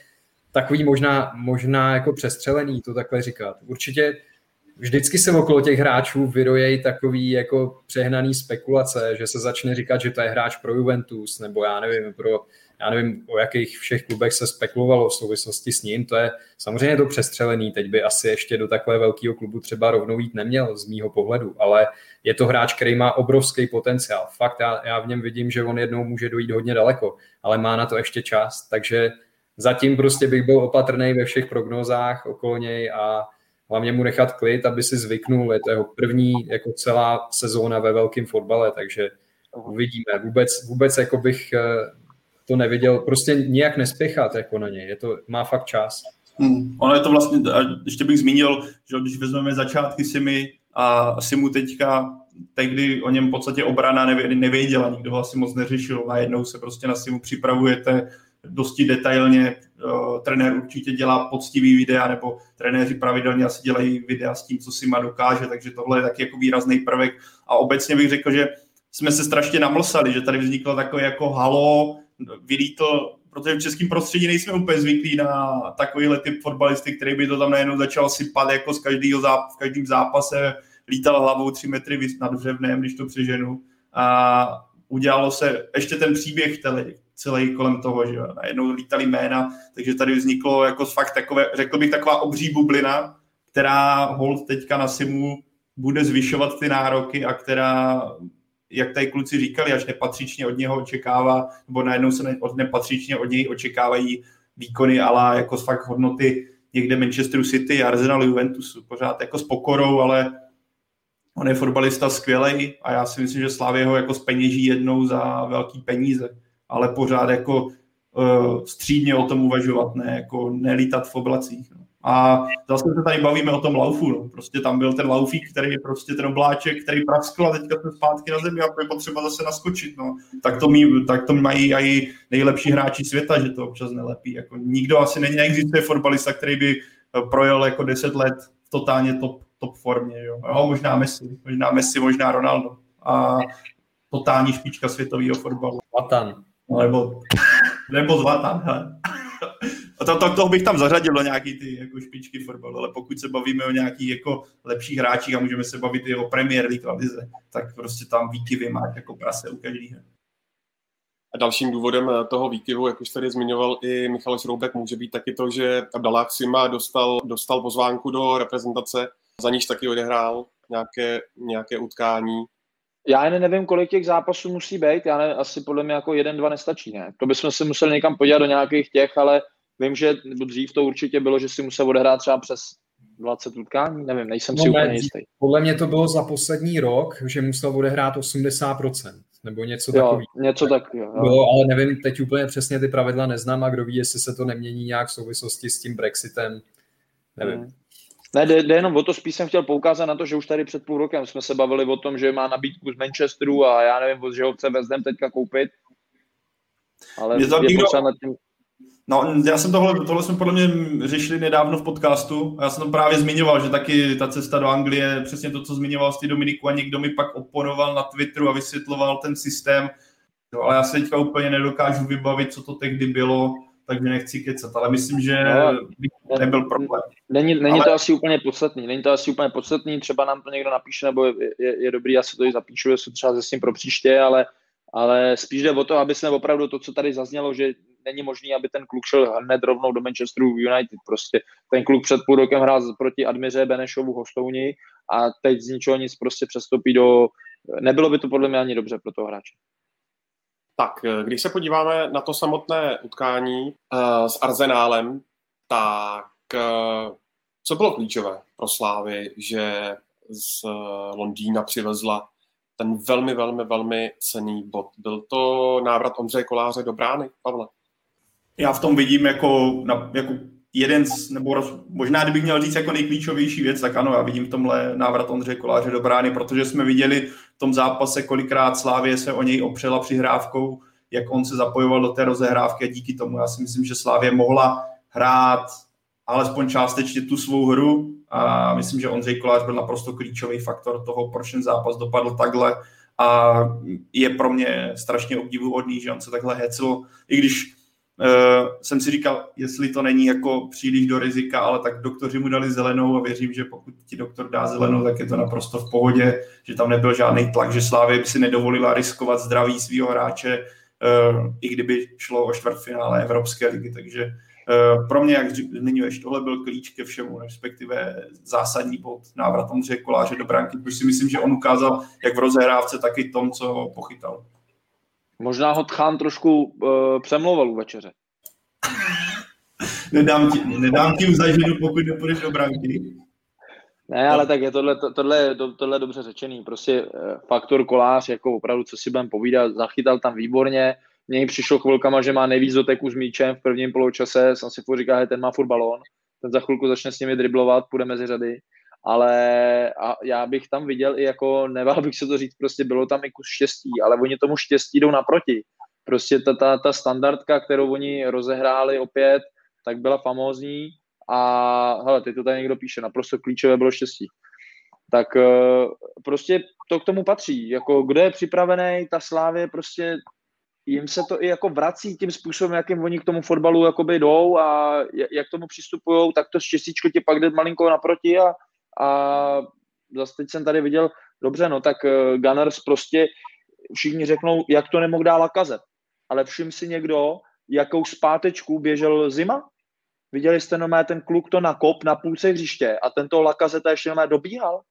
takový možná, možná jako přestřelený to takhle říkat. Určitě vždycky se okolo těch hráčů vyrojejí takový jako přehnaný spekulace, že se začne říkat, že to je hráč pro Juventus, nebo já nevím, pro, já nevím, o jakých všech klubech se spekulovalo v souvislosti s ním, to je samozřejmě to přestřelený, teď by asi ještě do takové velkého klubu třeba rovnou jít neměl z mýho pohledu, ale je to hráč, který má obrovský potenciál. Fakt, já, já v něm vidím, že on jednou může dojít hodně daleko, ale má na to ještě čas, takže zatím prostě bych byl opatrný ve všech prognózách okolo něj a hlavně mu nechat klid, aby si zvyknul. Je to jeho první jako celá sezóna ve velkém fotbale, takže uvidíme. Vůbec, vůbec jako bych eh, to neviděl, prostě nijak nespěchat jako na něj. Je to, má fakt čas. Hmm. Ono je to vlastně, ještě bych zmínil, že když vezmeme začátky Simi a Simu teďka, tehdy o něm v podstatě obrana nevěděla, nikdo ho asi moc neřešil, najednou se prostě na Simu připravujete, dosti detailně. Uh, trenér určitě dělá poctivý videa, nebo trenéři pravidelně asi dělají videa s tím, co si má dokáže, takže tohle je taky jako výrazný prvek. A obecně bych řekl, že jsme se strašně namlsali, že tady vzniklo takové jako halo, vylítl, protože v českém prostředí nejsme úplně zvyklí na takovýhle typ fotbalisty, který by to tam najednou začal sypat jako z každého záp- v každém zápase, lítal hlavou tři metry nad břevnem, když to přeženu. A udělalo se ještě ten příběh tele, celý kolem toho, že najednou lítali jména, takže tady vzniklo jako fakt takové, řekl bych, taková obří bublina, která hold teďka na Simu bude zvyšovat ty nároky a která, jak tady kluci říkali, až nepatřičně od něho očekává, nebo najednou se od nepatřičně od něj očekávají výkony, ale jako fakt hodnoty někde Manchesteru City, Arsenalu, Juventusu, pořád jako s pokorou, ale on je fotbalista skvělý a já si myslím, že Slávě ho jako speněží jednou za velký peníze, ale pořád jako uh, střídně o tom uvažovat, ne jako nelítat v oblacích. No. A zase se tady bavíme o tom laufu. No. Prostě tam byl ten laufík, který je prostě ten obláček, který praskl a teďka jsme zpátky na zemi a je potřeba zase naskočit. No. Tak, to mý, tak to mají i nejlepší hráči světa, že to občas nelepí. Jako nikdo asi není, neexistuje fotbalista, který by eh, projel jako 10 let v totálně top, top formě. Jo. jo. možná Messi, možná Messi, možná Ronaldo. A totální špička světového fotbalu. Zlatan. Nebo, nebo Zlatan. A to, to, toho bych tam zařadil do nějaký ty jako špičky fotbalu, ale pokud se bavíme o nějakých jako lepších hráčích a můžeme se bavit i o Premier League lize, tak prostě tam výkyvy má jako prase u každého. A dalším důvodem eh, toho výkyvu, jak už tady zmiňoval i Michal Šroubek, může být taky to, že Abdallah Sima dostal, dostal pozvánku do reprezentace, za níž taky odehrál nějaké, nějaké utkání. Já jen nevím, kolik těch zápasů musí být, já ne, asi podle mě jako jeden, dva nestačí, ne? To bychom se museli někam podívat do nějakých těch, ale Vím, že dřív to určitě bylo, že si musel odehrát třeba přes 20 utkání, nevím, nejsem no, si úplně jistý. Podle mě to bylo za poslední rok, že musel odehrát 80%, nebo něco takového. něco takového. Jo. jo. ale nevím, teď úplně přesně ty pravidla neznám a kdo ví, jestli se to nemění nějak v souvislosti s tím Brexitem, nevím. Hmm. Ne, jde, jde jenom o to, spíš jsem chtěl poukázat na to, že už tady před půl rokem jsme se bavili o tom, že má nabídku z Manchesteru a já nevím, že ho chce Vezdem teďka koupit. Ale je potřeba nad tím No, já jsem tohle, tohle jsme podle mě řešili nedávno v podcastu a já jsem to právě zmiňoval, že taky ta cesta do Anglie, přesně to, co zmiňoval z Dominiku a někdo mi pak oponoval na Twitteru a vysvětloval ten systém, no, ale já se teďka úplně nedokážu vybavit, co to tehdy bylo, takže nechci kecat, ale myslím, že no, nebyl problém. Není, není ale... to asi úplně podstatný, není to asi úplně podstatný, třeba nám to někdo napíše, nebo je, je, je dobrý, já si to i zapíšu, jestli třeba ze s tím pro příště, ale ale spíš jde o to, aby jsme opravdu to, co tady zaznělo, že není možný, aby ten kluk šel hned rovnou do Manchesteru United. Prostě ten kluk před půl rokem hrál proti Admiře Benešovu Hostouni a teď z ničeho nic prostě přestoupí do... Nebylo by to podle mě ani dobře pro toho hráče. Tak, když se podíváme na to samotné utkání uh, s Arzenálem, tak uh, co bylo klíčové pro Slávy, že z Londýna přivezla ten velmi, velmi, velmi cený bod. Byl to návrat Ondřeje Koláře do brány, Pavle? Já v tom vidím jako, jako jeden z, nebo roz, možná kdybych měl říct jako nejklíčovější věc, tak ano, já vidím v tomhle návrat Ondřeje Koláře do brány, protože jsme viděli v tom zápase, kolikrát Slávě se o něj opřela přihrávkou, jak on se zapojoval do té rozehrávky a díky tomu já si myslím, že Slávě mohla hrát alespoň částečně tu svou hru a myslím, že Ondřej Kolář byl naprosto klíčový faktor toho, proč ten zápas dopadl takhle. A je pro mě strašně obdivuhodný, že on se takhle hecl, i když uh, jsem si říkal, jestli to není jako příliš do rizika, ale tak doktoři mu dali zelenou a věřím, že pokud ti doktor dá zelenou, tak je to naprosto v pohodě, že tam nebyl žádný tlak, že Slávě by si nedovolila riskovat zdraví svého hráče, uh, i kdyby šlo o čtvrtfinále Evropské ligy, takže pro mě, jak zmiňuješ, tohle byl klíč ke všemu, respektive zásadní bod návrat Ondřeje Koláře do branky, protože si myslím, že on ukázal jak v rozehrávce, tak i tom, co pochytal. Možná ho Tchán trošku uh, přemlouval u večeře. <laughs> nedám, ti, nedám ti zaženu, pokud nepůjdeš do branky. Ne, ale tak je tohle, tohle, tohle dobře řečený. Prostě eh, faktor kolář, jako opravdu, co si budeme povídat, zachytal tam výborně, mně přišlo chvilkama, že má nejvíc doteků s míčem v prvním poločase, jsem si furt říkal, že ten má furt balón, ten za chvilku začne s nimi driblovat, půjde mezi řady, ale a já bych tam viděl i jako, nevál bych se to říct, prostě bylo tam i kus štěstí, ale oni tomu štěstí jdou naproti. Prostě ta, ta, ta standardka, kterou oni rozehráli opět, tak byla famózní a hele, teď to tady někdo píše, naprosto klíčové bylo štěstí. Tak eh, prostě to k tomu patří. Jako, kdo je připravený, ta slávě prostě jim se to i jako vrací tím způsobem, jakým oni k tomu fotbalu jakoby jdou a jak tomu přistupují, tak to štěstíčko ti pak jde malinko naproti a, a zase teď jsem tady viděl, dobře, no tak uh, Gunners prostě všichni řeknou, jak to nemohl dál lakazet. Ale všim si někdo, jakou zpátečku běžel zima? Viděli jste nomé ten kluk to nakop na půlce hřiště a tento lakazeta ještě nomé dobíhal?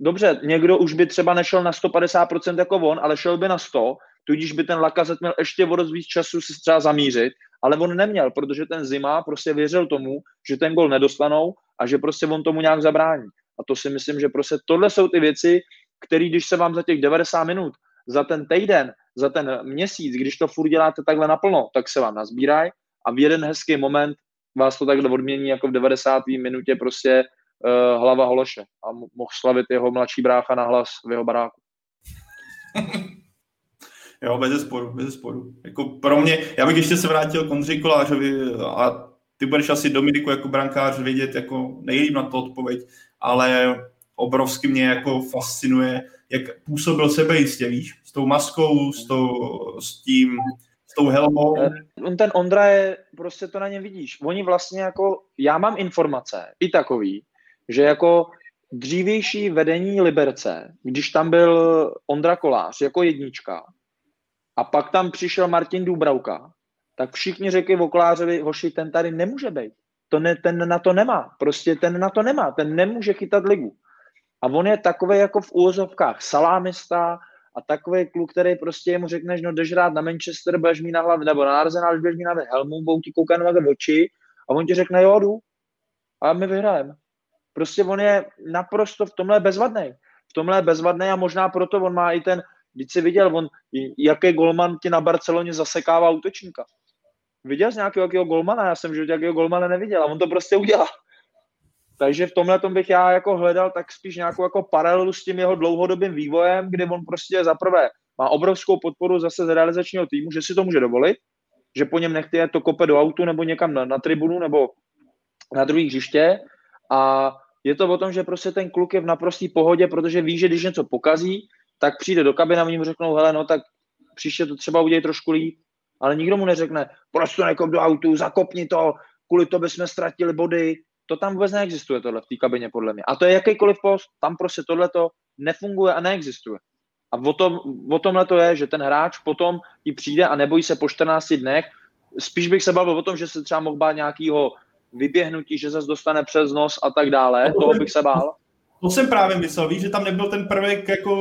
dobře, někdo už by třeba nešel na 150% jako on, ale šel by na 100, tudíž by ten Lakazet měl ještě o dost víc času si třeba zamířit, ale on neměl, protože ten Zima prostě věřil tomu, že ten gol nedostanou a že prostě on tomu nějak zabrání. A to si myslím, že prostě tohle jsou ty věci, které když se vám za těch 90 minut, za ten týden, za ten měsíc, když to furt děláte takhle naplno, tak se vám nazbírají a v jeden hezký moment vás to takhle odmění jako v 90. minutě prostě uh, hlava Hološe a mohl slavit jeho mladší brácha na hlas v jeho baráku. <laughs> Jo, bez sporu, bez sporu. Jako pro mě, já bych ještě se vrátil k Ondřej Kolářovi a ty budeš asi Dominiku jako brankář vědět jako nejlíp na to odpověď, ale obrovsky mě jako fascinuje, jak působil sebejistě, víš, s tou maskou, s, tou, s tím, s tou helmou. Eh, on ten Ondra je, prostě to na něm vidíš. Oni vlastně jako, já mám informace, i takový, že jako dřívější vedení Liberce, když tam byl Ondra Kolář jako jednička a pak tam přišel Martin Dubravka, tak všichni řekli Voklářovi, hoši, ten tady nemůže být. To ne, ten na to nemá. Prostě ten na to nemá. Ten nemůže chytat ligu. A on je takový jako v úvozovkách salámista a takový kluk, který prostě mu řekneš, no jdeš rád na Manchester, budeš mít na hlavě, nebo na Arsenal, budeš mít na helmu, budou ti koukat na oči a on ti řekne, jo, jdu. A my vyhrajeme. Prostě on je naprosto v tomhle bezvadný. V tomhle bezvadný a možná proto on má i ten, když jsi viděl, on, jaký golman ti na Barceloně zasekává útočníka. Viděl jsi nějakého jakého golmana? Já jsem že jakého golmana neviděl a on to prostě udělá. Takže v tomhle tom bych já jako hledal tak spíš nějakou jako paralelu s tím jeho dlouhodobým vývojem, kde on prostě zaprvé má obrovskou podporu zase z realizačního týmu, že si to může dovolit, že po něm nechtěje to kope do autu nebo někam na, na tribunu nebo na druhý hřiště a je to o tom, že prostě ten kluk je v naprostý pohodě, protože ví, že když něco pokazí, tak přijde do kabiny a mu řeknou, hele, no tak příště to třeba udělej trošku líp, ale nikdo mu neřekne, prostě nekop do autu, zakopni to, kvůli to bychom ztratili body. To tam vůbec neexistuje tohle v té kabině, podle mě. A to je jakýkoliv post, tam prostě tohle to nefunguje a neexistuje. A o, tom, o tomhle to je, že ten hráč potom ti přijde a nebojí se po 14 dnech. Spíš bych se bavil o tom, že se třeba mohl bát nějakého vyběhnutí, že zase dostane přes nos a tak dále. To toho bych se bál. To jsem právě myslel, víš, že tam nebyl ten prvek, jako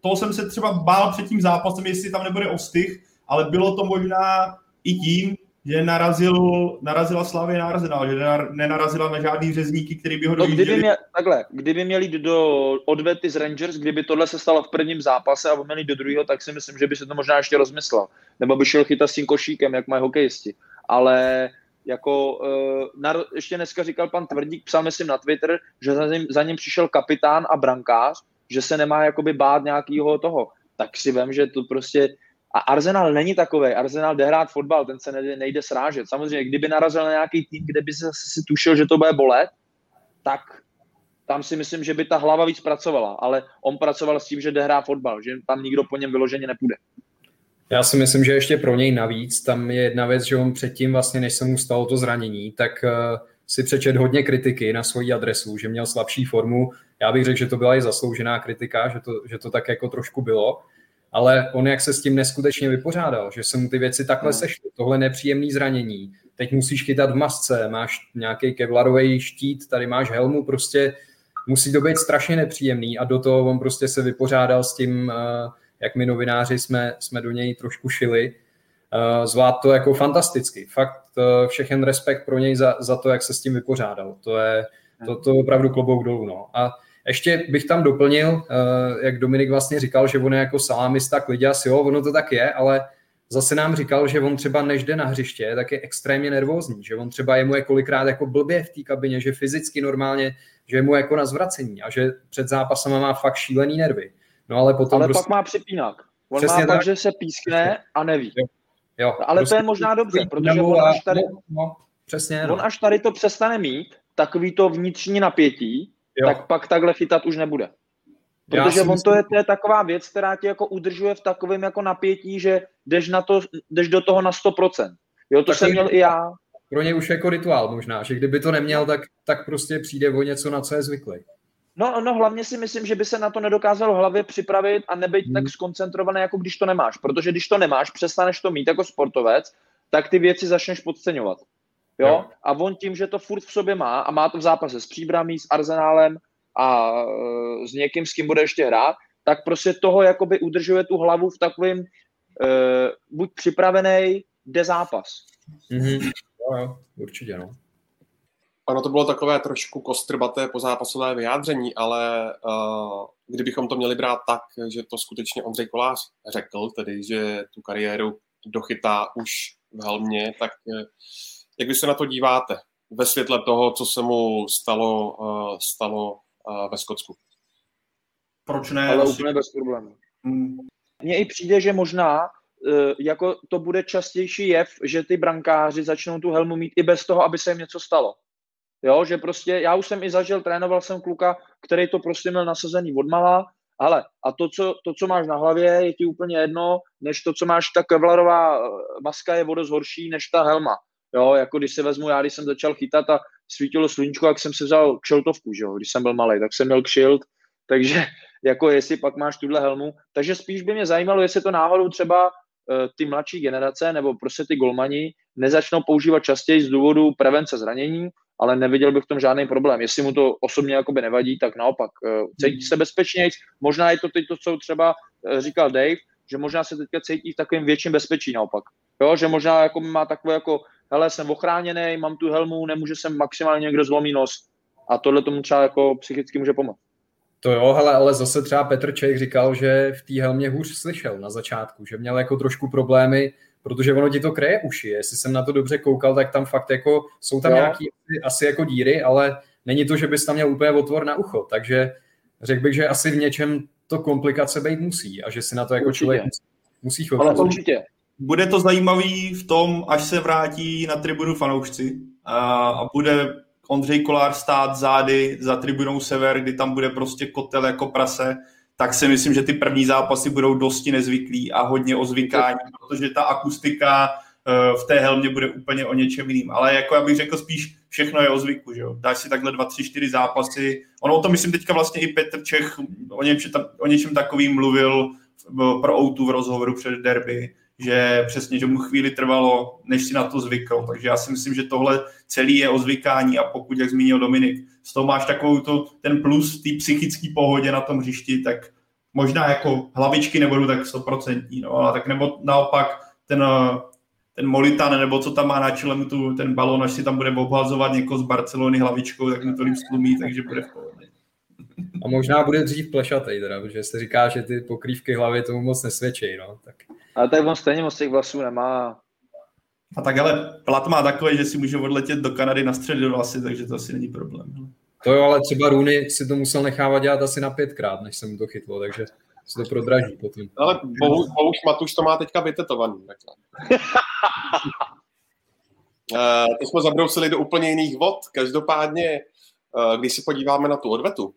toho jsem se třeba bál před tím zápasem, jestli tam nebude ostych, ale bylo to možná i tím, že narazil, narazila Slavě na Arsenal, že nenarazila na žádný řezníky, který by ho no, kdyby, mě, takhle, kdyby měli do odvety z Rangers, kdyby tohle se stalo v prvním zápase a měli do druhého, tak si myslím, že by se to možná ještě rozmyslel. Nebo by šel chytat s tím košíkem, jak mají hokejisti. Ale jako uh, na, ještě dneska říkal pan Tvrdík, psal myslím na Twitter, že za ním, za ním přišel kapitán a brankář, že se nemá jakoby bát nějakého toho. Tak si vím, že to prostě a Arsenal není takový. Arsenal jde hrát fotbal, ten se nejde, nejde srážet. Samozřejmě, kdyby narazil na nějaký tým, kde by se si tušil, že to bude bolet, tak tam si myslím, že by ta hlava víc pracovala. Ale on pracoval s tím, že jde hrát fotbal, že tam nikdo po něm vyloženě nepůjde. Já si myslím, že ještě pro něj navíc, tam je jedna věc, že on předtím vlastně, než se mu stalo to zranění, tak uh, si přečet hodně kritiky na svoji adresu, že měl slabší formu. Já bych řekl, že to byla i zasloužená kritika, že to, že to tak jako trošku bylo ale on jak se s tím neskutečně vypořádal, že se mu ty věci takhle no. sešly, tohle nepříjemné zranění, teď musíš chytat v masce, máš nějaký kevlarový štít, tady máš helmu, prostě musí to být strašně nepříjemný a do toho on prostě se vypořádal s tím, eh, jak my novináři jsme, jsme do něj trošku šili, eh, zvlád to jako fantasticky. Fakt eh, všechen respekt pro něj za, za to, jak se s tím vypořádal. To je, to, to je opravdu klobouk dolů. No. A ještě bych tam doplnil, eh, jak Dominik vlastně říkal, že on je jako salámista, kliděs, jo, ono to tak je, ale zase nám říkal, že on třeba než jde na hřiště, tak je extrémně nervózní, že on třeba je mu je kolikrát jako blbě v té kabině, že fyzicky normálně, že je mu jako na zvracení a že před zápasem má fakt šílený nervy. No ale potom ale prostě... pak má připínak. On Přesně má tak, že se pískne a neví. Jo. Jo, ale prostě to je možná dobře, protože on až tady, no, no, přesně, no. on až tady to přestane mít, takový to vnitřní napětí, jo. tak pak takhle chytat už nebude. Protože on myslím... to je, to je taková věc, která tě jako udržuje v takovém jako napětí, že jdeš, na to, jdeš do toho na 100%. Jo, to tak jsem měl i já. Pro ně už jako rituál možná, že kdyby to neměl, tak, tak prostě přijde o něco, na co je zvyklý. No, no, hlavně si myslím, že by se na to nedokázal v hlavě připravit a nebyt hmm. tak skoncentrovaný, jako když to nemáš. Protože když to nemáš, přestaneš to mít jako sportovec, tak ty věci začneš podceňovat. Jo? jo? A on tím, že to furt v sobě má a má to v zápase s Příbramí, s Arzenálem a uh, s někým, s kým bude ještě hrát, tak prostě toho jakoby udržuje tu hlavu v takovém uh, buď připravený, jde zápas. Mm-hmm. Jo, jo, určitě, no. Ano, to bylo takové trošku kostrbaté pozápasové vyjádření, ale uh, kdybychom to měli brát tak, že to skutečně Ondřej Kolář řekl, tedy že tu kariéru dochytá už v helmě, tak uh, jak vy se na to díváte ve světle toho, co se mu stalo, uh, stalo uh, ve Skotsku? Proč ne? Ale úplně bez problémů. Hmm. Mně i přijde, že možná uh, jako to bude častější jev, že ty brankáři začnou tu helmu mít i bez toho, aby se jim něco stalo. Jo, že prostě, já už jsem i zažil, trénoval jsem kluka, který to prostě měl nasazený odmala, ale a to co, to, co máš na hlavě, je ti úplně jedno, než to, co máš, ta kevlarová eh, maska je vodost horší než ta helma. Jo, jako když si vezmu, já když jsem začal chytat a svítilo sluníčko, jak jsem si vzal kšiltovku, že jo, když jsem byl malý, tak jsem měl kšilt, takže jako jestli pak máš tuhle helmu, takže spíš by mě zajímalo, jestli to náhodou třeba uh, ty mladší generace nebo prostě ty golmani nezačnou používat častěji z důvodu prevence zranění, ale neviděl bych v tom žádný problém. Jestli mu to osobně jakoby nevadí, tak naopak. Eh, cítí se bezpečněji, možná je to teď to, co třeba eh, říkal Dave, že možná se teďka cítí v takovém větším bezpečí naopak. Jo, že možná jako má takové jako, hele, jsem ochráněný, mám tu helmu, nemůže sem maximálně někdo zlomí nos. A tohle tomu třeba jako psychicky může pomoct. To jo, hele, ale zase třeba Petr Čech říkal, že v té helmě hůř slyšel na začátku, že měl jako trošku problémy protože ono ti to kreje uši. Jestli jsem na to dobře koukal, tak tam fakt jako jsou tam jo. nějaký asi jako díry, ale není to, že bys tam měl úplně otvor na ucho, takže řekl bych, že asi v něčem to komplikace být musí a že si na to jako určitě. člověk musí, musí chodit. Ale určitě. Bude to zajímavý v tom, až se vrátí na tribunu fanoušci a, a bude Ondřej Kolár stát zády za tribunou Sever, kdy tam bude prostě kotel jako prase tak si myslím, že ty první zápasy budou dosti nezvyklý a hodně o zvykání, protože ta akustika eh, v té helmě bude úplně o něčem jiným. Ale jako já bych řekl spíš, všechno je o zvyku, že jo. Dáš si takhle dva, tři, čtyři zápasy. Ono o tom, myslím, teďka vlastně i Petr Čech o něčem, o něčem takovým mluvil pro Outu v rozhovoru před derby, že přesně, že mu chvíli trvalo, než si na to zvykl. Takže já si myslím, že tohle celý je o zvykání a pokud, jak zmínil Dominik, z toho máš takovou to, ten plus v té psychické pohodě na tom hřišti, tak možná jako hlavičky nebudou tak stoprocentní, no, ale tak nebo naopak ten, ten Molitan, nebo co tam má na čele tu, ten balon, až si tam bude obhazovat někoho z Barcelony hlavičkou, tak mu to líp stlumí, takže bude v pohodě. A možná bude dřív plešatej, teda, protože se říká, že ty pokrývky hlavy tomu moc nesvědčí, no. Tak. Ale tak on stejně moc těch vlasů nemá. A tak ale plat má takový, že si může odletět do Kanady na středu vlasy, takže to asi není problém. To jo, ale třeba Rooney si to musel nechávat dělat asi na pětkrát, než se mu to chytlo, takže se to prodraží potom. Ale bohu, bohuž Matuš to má teďka vytetovaný. Takhle. uh, <laughs> to jsme zabrousili do úplně jiných vod. Každopádně, uh, když se podíváme na tu odvetu,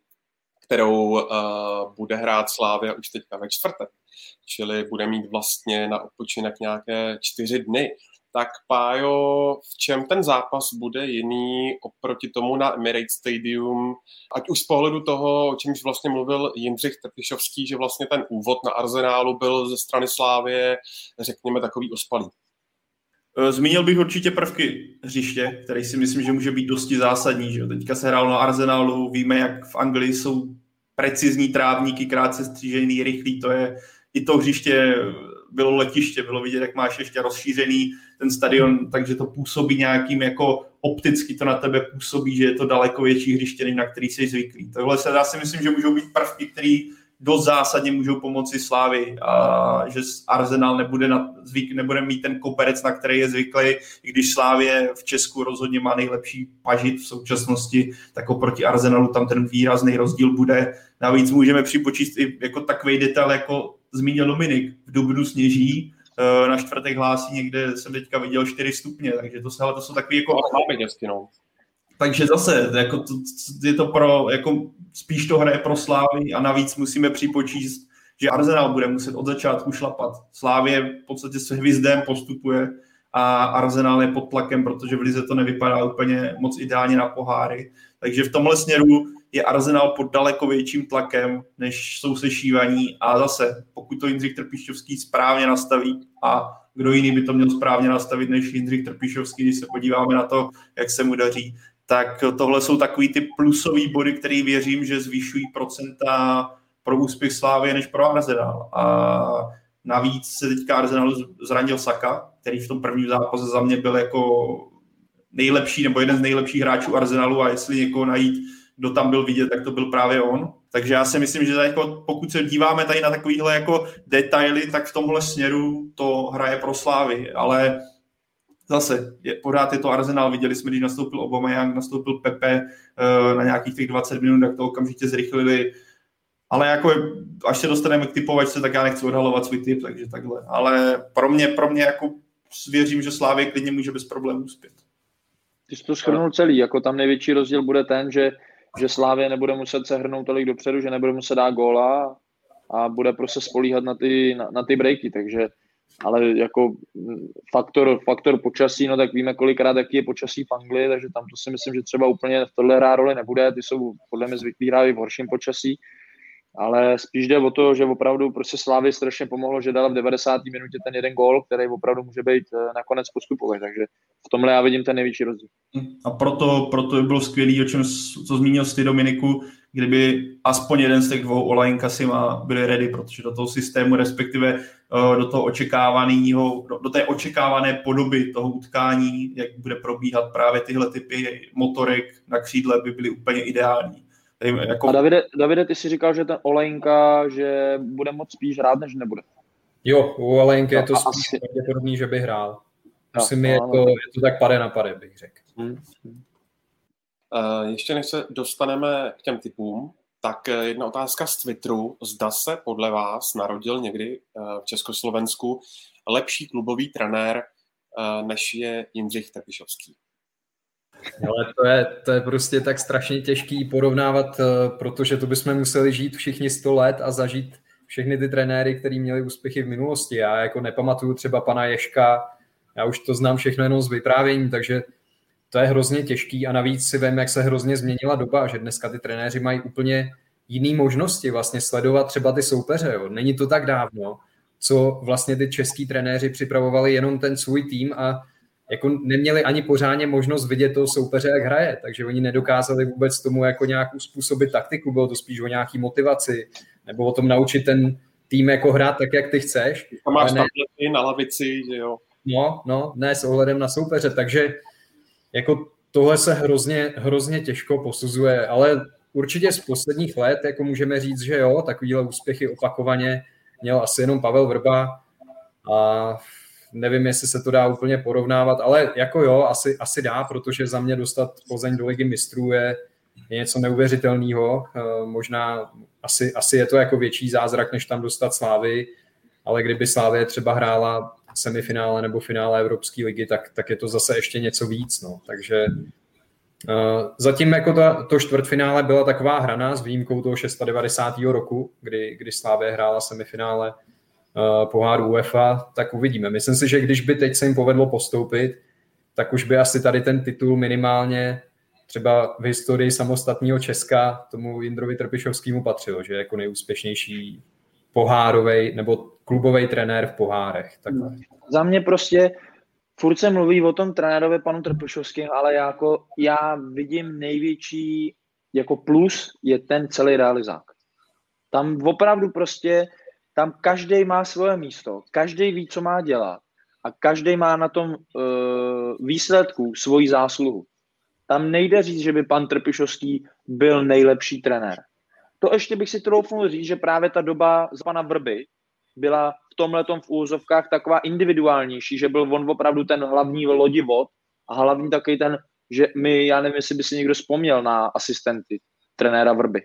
kterou uh, bude hrát Slávia už teďka ve čtvrtek, čili bude mít vlastně na odpočinek nějaké čtyři dny, tak Pájo, v čem ten zápas bude jiný oproti tomu na Emirates Stadium, ať už z pohledu toho, o čemž vlastně mluvil Jindřich Trpišovský, že vlastně ten úvod na Arzenálu byl ze strany Slávie, řekněme, takový ospalý. E, zmínil bych určitě prvky hřiště, který si myslím, že může být dosti zásadní. Že? Teďka se hrál na Arsenálu, víme, jak v Anglii jsou precizní trávníky, krátce střížený, rychlý, to je i to hřiště bylo letiště, bylo vidět, jak máš ještě rozšířený ten stadion, takže to působí nějakým jako opticky to na tebe působí, že je to daleko větší hřiště, na který jsi zvyklý. Tohle se já si myslím, že můžou být prvky, které dost zásadně můžou pomoci Slávy a že Arsenal nebude, na, zvyk, nebude mít ten koperec, na který je zvyklý, i když Slávě v Česku rozhodně má nejlepší pažit v současnosti, tak oproti Arsenalu tam ten výrazný rozdíl bude. Navíc můžeme připočíst i jako takový detail, jako zmínil Dominik, v Dubnu sněží, eh, na čtvrtek hlásí někde, jsem teďka viděl 4 stupně, takže to, ale to jsou takový jako... Máme no. Takže zase, jako to, je to pro, jako spíš to hraje pro Slávy a navíc musíme připočíst, že Arsenal bude muset od začátku šlapat. Slávě v podstatě s hvizdem postupuje a Arsenal je pod tlakem, protože v Lize to nevypadá úplně moc ideálně na poháry. Takže v tomhle směru je Arsenal pod daleko větším tlakem, než jsou sešívaní a zase, pokud to Jindřich Trpišovský správně nastaví a kdo jiný by to měl správně nastavit než Jindřich Trpišovský, když se podíváme na to, jak se mu daří, tak tohle jsou takový ty plusové body, které věřím, že zvýšují procenta pro úspěch Slávy než pro Arsenal. A navíc se teďka Arsenal zranil Saka, který v tom prvním zápase za mě byl jako nejlepší nebo jeden z nejlepších hráčů Arsenalu a jestli někoho najít, kdo tam byl vidět, tak to byl právě on. Takže já si myslím, že jako, pokud se díváme tady na takovýhle jako detaily, tak v tomhle směru to hraje pro Slávy, ale zase, je, pořád je to Arsenal, viděli jsme, když nastoupil Obama, jak nastoupil Pepe uh, na nějakých těch 20 minut, tak to okamžitě zrychlili, ale jako až se dostaneme k typovačce, tak já nechci odhalovat svůj typ, takže takhle. Ale pro mě, pro mě jako věřím, že Slávě klidně může bez problémů uspět. Ty jsi to schrnul celý, jako tam největší rozdíl bude ten, že, že Slávě nebude muset se hrnout tolik dopředu, že nebude muset dát góla a bude prostě spolíhat na ty, na, na ty breaky, takže ale jako faktor, faktor počasí, no tak víme kolikrát, jaký je počasí v Anglii, takže tam to si myslím, že třeba úplně v tohle hrá roli nebude, ty jsou podle mě zvyklí hrát v horším počasí, ale spíš jde o to, že opravdu prostě Slávy strašně pomohlo, že dala v 90. minutě ten jeden gól, který opravdu může být eh, nakonec postupový, takže v tomhle já vidím ten největší rozdíl. A proto, proto by bylo skvělé, o čem co zmínil ty Dominiku, kdyby aspoň jeden z těch dvou Olajinka si má byli ready, protože do toho systému, respektive eh, do toho očekávaného, do, do té očekávané podoby toho utkání, jak bude probíhat právě tyhle typy motorek na křídle, by byly úplně ideální. Jako... A Davide, Davide, ty si říkal, že ten Olejnka, že bude moc spíš hrát, než nebude. Jo, u Olejnky no, je to spíš asi... pravděpodobný, že by hrál. Asi mi je to, je to tak pade na pade, bych řekl. Hmm. Uh, ještě než se dostaneme k těm typům, tak eh, jedna otázka z Twitteru. Zda se podle vás narodil někdy uh, v Československu lepší klubový trenér, než je Jindřich Tepišovský? Ale to je, to je prostě tak strašně těžký porovnávat, eh, protože to bychom museli žít všichni 100 let a zažít všechny ty trenéry, kteří měli úspěchy v minulosti. Já jako nepamatuju třeba pana Ješka, já už to znám všechno jenom z vyprávění, takže to je hrozně těžký a navíc si vím, jak se hrozně změnila doba, že dneska ty trenéři mají úplně jiné možnosti vlastně sledovat třeba ty soupeře. Jo. Není to tak dávno, co vlastně ty český trenéři připravovali jenom ten svůj tým a jako neměli ani pořádně možnost vidět toho soupeře, jak hraje, takže oni nedokázali vůbec tomu jako nějak uspůsobit taktiku, bylo to spíš o nějaký motivaci, nebo o tom naučit ten tým jako hrát tak, jak ty chceš. To máš ne... na lavici, že jo. No, no, ne s ohledem na soupeře, takže jako tohle se hrozně, hrozně těžko posuzuje, ale určitě z posledních let jako můžeme říct, že jo, takovýhle úspěchy opakovaně měl asi jenom Pavel Vrba a nevím, jestli se to dá úplně porovnávat, ale jako jo, asi, asi dá, protože za mě dostat Plzeň do ligy mistrů je, je něco neuvěřitelného. Eh, možná asi, asi je to jako větší zázrak, než tam dostat Slávy, ale kdyby Slávě třeba hrála semifinále nebo finále Evropské ligy, tak, tak je to zase ještě něco víc. No. Takže uh, zatím jako to, to čtvrtfinále byla taková hraná s výjimkou toho 690. roku, kdy, kdy Slávě hrála semifinále poháru UEFA, tak uvidíme. Myslím si, že když by teď se jim povedlo postoupit, tak už by asi tady ten titul minimálně třeba v historii samostatného Česka tomu Jindrovi Trpišovskému patřil, že jako nejúspěšnější pohárový nebo klubový trenér v pohárech. Takhle. Za mě prostě furt se mluví o tom trenérovi panu Trpišovským, ale jako já vidím největší jako plus je ten celý realizák. Tam opravdu prostě tam každý má svoje místo, každý ví, co má dělat a každý má na tom uh, výsledku svoji zásluhu. Tam nejde říct, že by pan Trpišovský byl nejlepší trenér. To ještě bych si troufnul říct, že právě ta doba z pana Vrby byla v tomhle v úzovkách taková individuálnější, že byl on opravdu ten hlavní lodivod a hlavní takový ten, že my, já nevím, jestli by si někdo vzpomněl na asistenty trenéra Vrby.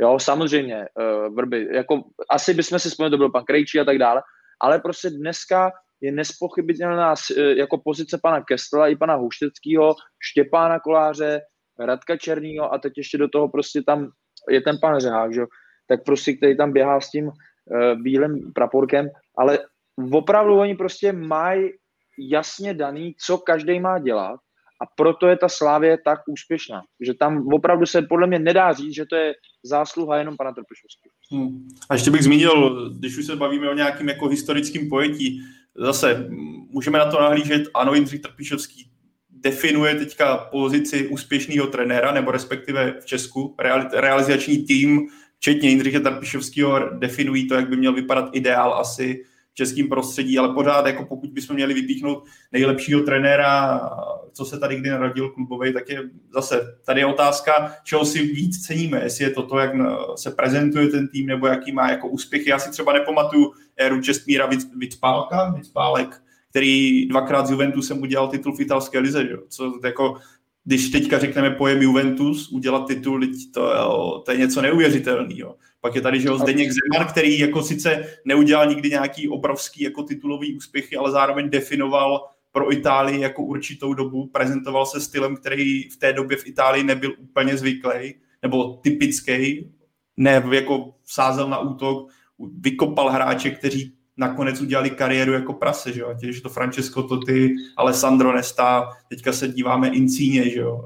Jo, samozřejmě, uh, vrby. Jako, asi bychom si vzpomněli, to byl pan Krejčí a tak dále, ale prostě dneska je nespochybitelná uh, jako pozice pana Kestela i pana Houšteckého, Štěpána Koláře, Radka Černýho a teď ještě do toho prostě tam je ten pan Řehák, že? tak prostě, který tam běhá s tím uh, bílým praporkem, ale opravdu oni prostě mají jasně daný, co každý má dělat a proto je ta Slávě tak úspěšná, že tam opravdu se podle mě nedá říct, že to je zásluha jenom pana Trpišovského. Hmm. A ještě bych zmínil, když už se bavíme o nějakým jako historickým pojetí, zase můžeme na to nahlížet, ano, Jindřich Trpišovský definuje teďka pozici úspěšného trenéra, nebo respektive v Česku realizační tým, včetně Jindřicha Tarpišovského, definují to, jak by měl vypadat ideál asi v českém prostředí, ale pořád, jako pokud bychom měli vypíchnout nejlepšího trenéra, co se tady kdy narodil klubový, tak je zase tady je otázka, čeho si víc ceníme, jestli je to to, jak se prezentuje ten tým, nebo jaký má jako úspěchy. Já si třeba nepamatuju éru Čestmíra Vicpálka, Vicpálek, který dvakrát s Juventusem udělal titul v italské lize, že? co jako když teďka řekneme pojem Juventus, udělat titul, to, to je něco neuvěřitelného. Pak je tady, že ho Zdeněk Zeman, který jako sice neudělal nikdy nějaký obrovský jako titulový úspěchy, ale zároveň definoval pro Itálii jako určitou dobu, prezentoval se stylem, který v té době v Itálii nebyl úplně zvyklý, nebo typický, ne jako sázel na útok, vykopal hráče, kteří nakonec udělali kariéru jako prase, že jo? Ať je to Francesco Totti, Alessandro Nesta, teďka se díváme Incíně, že jo?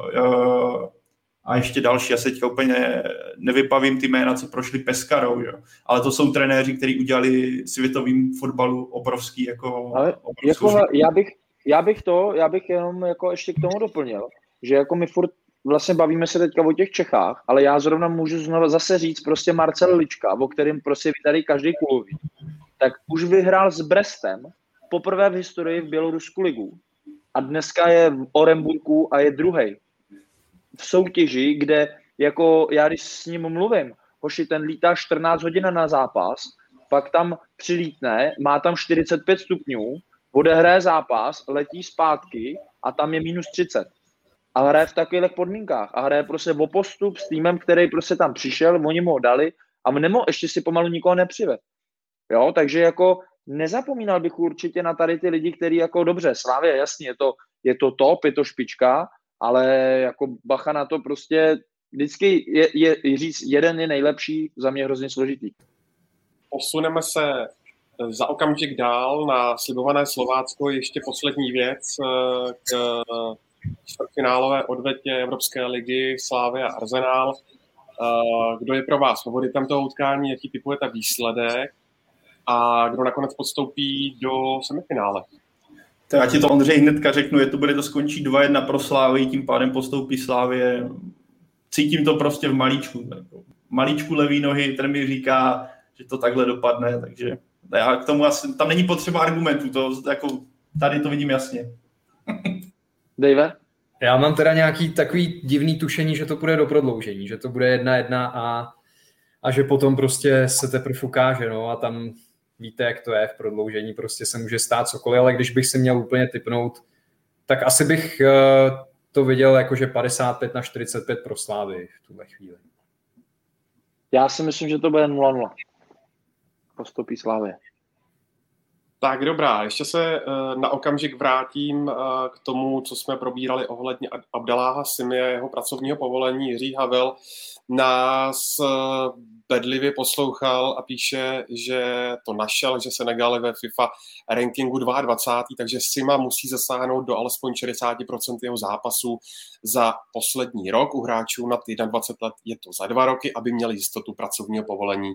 A ještě další, já se teďka úplně nevypavím ty jména, co prošli Peskarou, jo? Ale to jsou trenéři, kteří udělali světovým fotbalu obrovský, jako... Ale jako, já, bych, já bych to, já bych jenom jako ještě k tomu doplnil, že jako my furt vlastně bavíme se teďka o těch Čechách, ale já zrovna můžu znovu zase říct prostě Marcel Lička, o kterém prostě tady každý kulový tak už vyhrál s Brestem poprvé v historii v Bělorusku ligu. A dneska je v Oremburku a je druhý v soutěži, kde jako já když s ním mluvím, hoši, ten lítá 14 hodin na zápas, pak tam přilítne, má tam 45 stupňů, odehraje zápas, letí zpátky a tam je minus 30. A hraje v takových podmínkách. A hraje prostě o postup s týmem, který prostě tam přišel, oni mu ho dali a nemo, ještě si pomalu nikoho nepřived. Jo, takže jako nezapomínal bych určitě na tady ty lidi, kteří jako dobře, Slávě, jasně, je to, je to top, je to špička, ale jako bacha na to prostě vždycky je, je, říct, jeden je nejlepší, za mě hrozně složitý. Posuneme se eh, za okamžik dál na slibované Slovácko. Ještě poslední věc eh, k čtvrtfinálové odvetě Evropské ligy Slávy a Arsenal. Eh, kdo je pro vás favoritem toho utkání, jaký typujete výsledek? a kdo nakonec podstoupí do semifinále. Tak já ti to Ondřej hnedka řeknu, je to bude to skončí 2-1 pro Slávy, tím pádem postoupí Slávě. Cítím to prostě v malíčku. Malíčku levý nohy, ten mi říká, že to takhle dopadne, takže já k tomu asi, tam není potřeba argumentů, to jako tady to vidím jasně. <laughs> Dave? Já mám teda nějaký takový divný tušení, že to bude do prodloužení, že to bude jedna jedna a, a že potom prostě se teprve ukáže, no a tam víte, jak to je v prodloužení, prostě se může stát cokoliv, ale když bych si měl úplně typnout, tak asi bych eh, to viděl jako, že 55 na 45 pro Slávy v tuhle chvíli. Já si myslím, že to bude 0-0. Postupí Slávy. Tak dobrá, ještě se uh, na okamžik vrátím uh, k tomu, co jsme probírali ohledně Abdaláha Simie, jeho pracovního povolení. Jiří Havel nás uh, bedlivě poslouchal a píše, že to našel, že Senegal je ve FIFA rankingu 22, takže Sima musí zasáhnout do alespoň 60% jeho zápasů za poslední rok. U hráčů nad 21 let je to za dva roky, aby měli jistotu pracovního povolení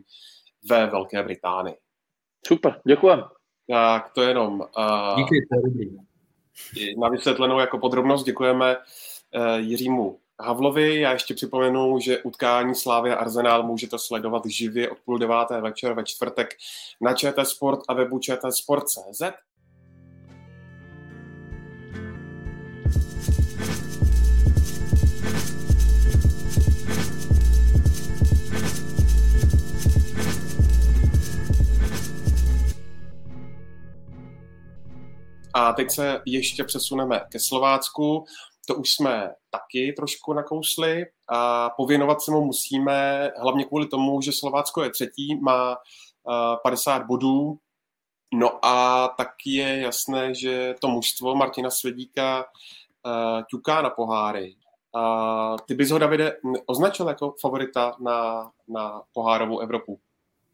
ve Velké Británii. Super, děkujem. Tak to jenom. Uh, Díky, to je Na vysvětlenou jako podrobnost děkujeme uh, Jiřímu Havlovi. Já ještě připomenu, že utkání Slávy a Arsenal můžete sledovat živě od půl deváté večer ve čtvrtek na ČT Sport a webu čtsport.cz. A teď se ještě přesuneme ke Slovácku to už jsme taky trošku nakousli a pověnovat se mu musíme, hlavně kvůli tomu, že Slovácko je třetí, má 50 bodů, no a tak je jasné, že to mužstvo Martina Svědíka ťuká na poháry. A ty bys ho, Davide, označil jako favorita na, na pohárovou Evropu?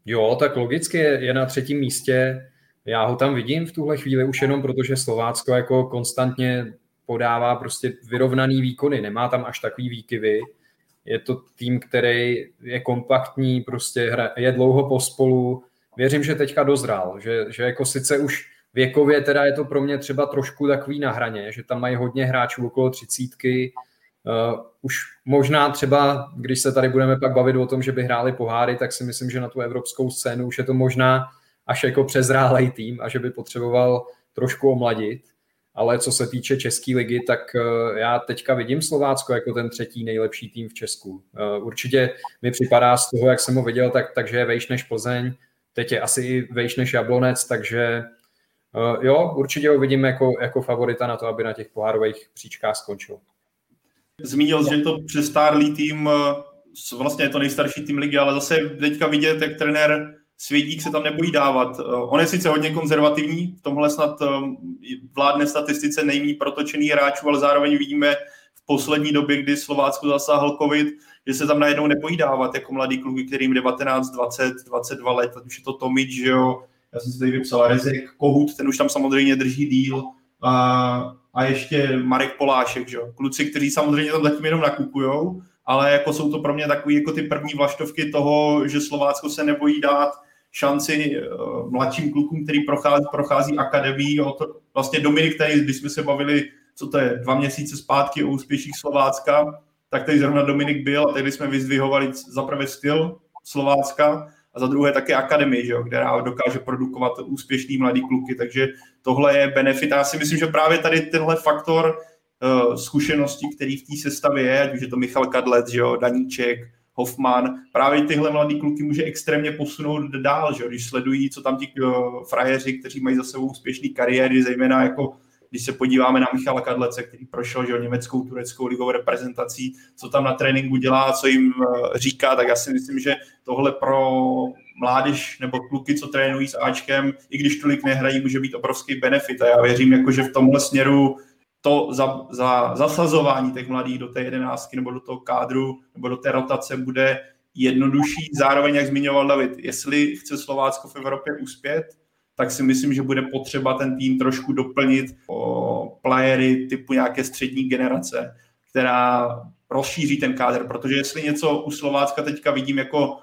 Jo, tak logicky je, je na třetím místě. Já ho tam vidím v tuhle chvíli už jenom protože Slovácko jako konstantně podává prostě vyrovnaný výkony, nemá tam až takový výkyvy. Je to tým, který je kompaktní, prostě je dlouho pospolu. Věřím, že teďka dozrál, že, že jako sice už Věkově teda je to pro mě třeba trošku takový na hraně, že tam mají hodně hráčů okolo třicítky, Uh, už možná třeba, když se tady budeme pak bavit o tom, že by hráli poháry, tak si myslím, že na tu evropskou scénu už je to možná až jako přezrálej tým a že by potřeboval trošku omladit. Ale co se týče České ligy, tak uh, já teďka vidím Slovácko jako ten třetí nejlepší tým v Česku. Uh, určitě mi připadá z toho, jak jsem ho viděl, tak, takže je vejš než Plzeň, teď je asi i vejš než Jablonec, takže jo, určitě ho vidím jako, jako favorita na to, aby na těch pohárových příčkách skončil. Zmínil, že to přestárlý tým, eh, vlastně je to nejstarší tým ligy, ale zase teďka vidět, jak trenér Svědík se tam nebojí dávat. Eh, on je sice hodně konzervativní, v tomhle snad eh, vládne statistice nejmí protočený hráčů, ale zároveň vidíme v poslední době, kdy Slovácku zasáhl covid, že se tam najednou nebojí dávat jako mladý kluky, kterým 19, 20, 22 let, ať už je to Tomič, že jo, já jsem si tady vypsal Rezek, Kohut, ten už tam samozřejmě drží díl, a, a ještě Marek Polášek, že? kluci, kteří samozřejmě tam zatím jenom nakupujou, ale jako jsou to pro mě takový jako ty první vlaštovky toho, že Slovácko se nebojí dát šanci uh, mladším klukům, který prochází, prochází akademii. Vlastně Dominik tady, když jsme se bavili, co to je, dva měsíce zpátky o úspěších Slovácka, tak tady zrovna Dominik byl a tady jsme vyzdvihovali za prvé styl Slovácka a za druhé také akademii, že jo, která dokáže produkovat úspěšný mladý kluky, takže tohle je benefit. A já si myslím, že právě tady tenhle faktor uh, zkušenosti, který v té sestavě je, ať už je to Michal Kadlec, že jo, Daníček, Hoffman, právě tyhle mladý kluky může extrémně posunout dál, že když sledují, co tam ti uh, frajeři, kteří mají za sebou úspěšné kariéry, zejména jako když se podíváme na Michala Kadlece, který prošel že, německou, tureckou ligovou reprezentací, co tam na tréninku dělá, co jim eh, říká, tak já si myslím, že tohle pro mládež nebo kluky, co trénují s Ačkem, i když tolik nehrají, může být obrovský benefit. A já věřím, jako, že v tomhle směru to za, za zasazování těch mladých do té jedenáctky nebo do toho kádru nebo do té rotace bude jednodušší. Zároveň, jak zmiňoval David, jestli chce Slovácko v Evropě uspět, tak si myslím, že bude potřeba ten tým trošku doplnit o playery typu nějaké střední generace, která rozšíří ten kádr, protože jestli něco u Slovácka teďka vidím jako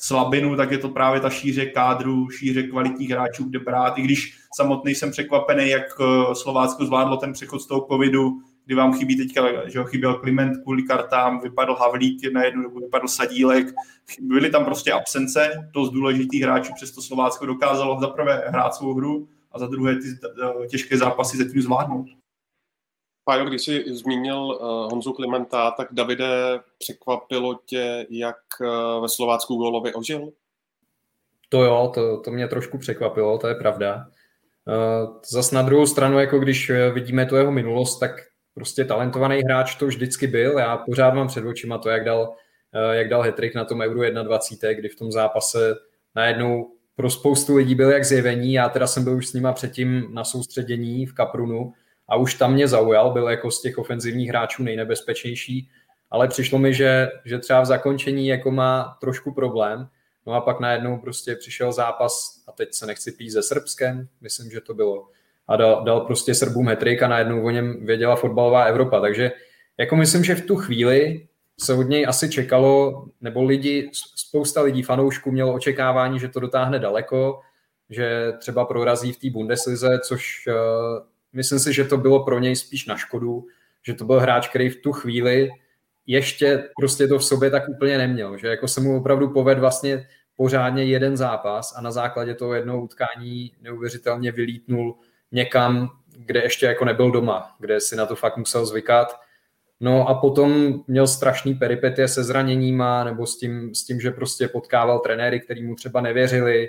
slabinu, tak je to právě ta šíře kádru, šíře kvalitních hráčů, kde brát. I když samotný jsem překvapený, jak eh, Slovácko zvládlo ten přechod z toho covidu, kdy vám chybí teďka, že ho chyběl Kliment kvůli kartám, vypadl Havlík na jednu dobu, vypadl Sadílek, byly tam prostě absence, to z důležitých hráčů, přesto Slovácko dokázalo za prvé hrát svou hru a za druhé ty eh, těžké zápasy zatím zvládnout. Pájo, když jsi zmínil uh, Honzu Klimenta, tak Davide, překvapilo tě, jak uh, ve Slovácku gólově ožil? To jo, to, to mě trošku překvapilo, to je pravda. Uh, zas na druhou stranu, jako když vidíme tu jeho minulost, tak prostě talentovaný hráč to vždycky byl. Já pořád mám před očima to, jak dal, jak dal hetrik na tom Euro 21, kdy v tom zápase najednou pro spoustu lidí byl jak zjevení. Já teda jsem byl už s nima předtím na soustředění v Kaprunu a už tam mě zaujal, byl jako z těch ofenzivních hráčů nejnebezpečnější, ale přišlo mi, že, že třeba v zakončení jako má trošku problém, no a pak najednou prostě přišel zápas a teď se nechci pít ze Srbskem, myslím, že to bylo, a dal, dal prostě Srbům hetrik a najednou o něm věděla fotbalová Evropa, takže jako myslím, že v tu chvíli se od něj asi čekalo, nebo lidi, spousta lidí, fanoušků mělo očekávání, že to dotáhne daleko, že třeba prorazí v té Bundeslize, což uh, myslím si, že to bylo pro něj spíš na škodu, že to byl hráč, který v tu chvíli ještě prostě to v sobě tak úplně neměl, že jako se mu opravdu poved vlastně pořádně jeden zápas a na základě toho jednoho utkání neuvěřitelně vylítnul někam, kde ještě jako nebyl doma, kde si na to fakt musel zvykat. No a potom měl strašný peripetie se zraněníma nebo s tím, s tím že prostě potkával trenéry, který mu třeba nevěřili.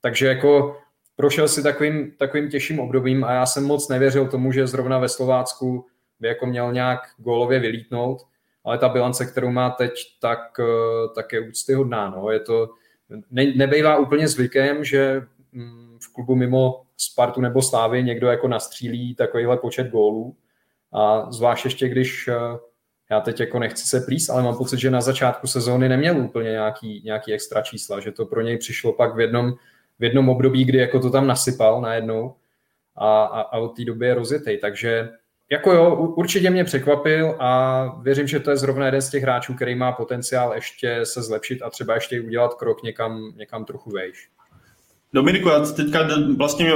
Takže jako prošel si takovým, takovým těžším obdobím a já jsem moc nevěřil tomu, že zrovna ve Slovácku by jako měl nějak gólově vylítnout, ale ta bilance, kterou má teď, tak, eh, tak je úctyhodná. No. Je to, ne, nebejvá úplně zvykem, že mm, v klubu mimo Spartu nebo Slávy někdo jako nastřílí takovýhle počet gólů a zvlášť ještě, když eh, já teď jako nechci se plíst, ale mám pocit, že na začátku sezóny neměl úplně nějaký, nějaký extra čísla, že to pro něj přišlo pak v jednom v jednom období, kdy jako to tam nasypal najednou a, a, a od té doby je rozjetej. Takže jako jo, určitě mě překvapil a věřím, že to je zrovna jeden z těch hráčů, který má potenciál ještě se zlepšit a třeba ještě udělat krok někam, někam trochu vejš. Dominiku, já teďka vlastně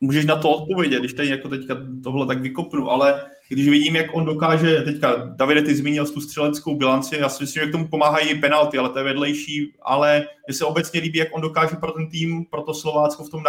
můžeš na to odpovědět, když tady jako teďka tohle tak vykopnu, ale když vidím, jak on dokáže, teďka Davide, ty zmínil tu střeleckou bilanci, já si myslím, že k tomu pomáhají penalty, ale to je vedlejší, ale mně se obecně líbí, jak on dokáže pro ten tým, pro to Slovácko v tom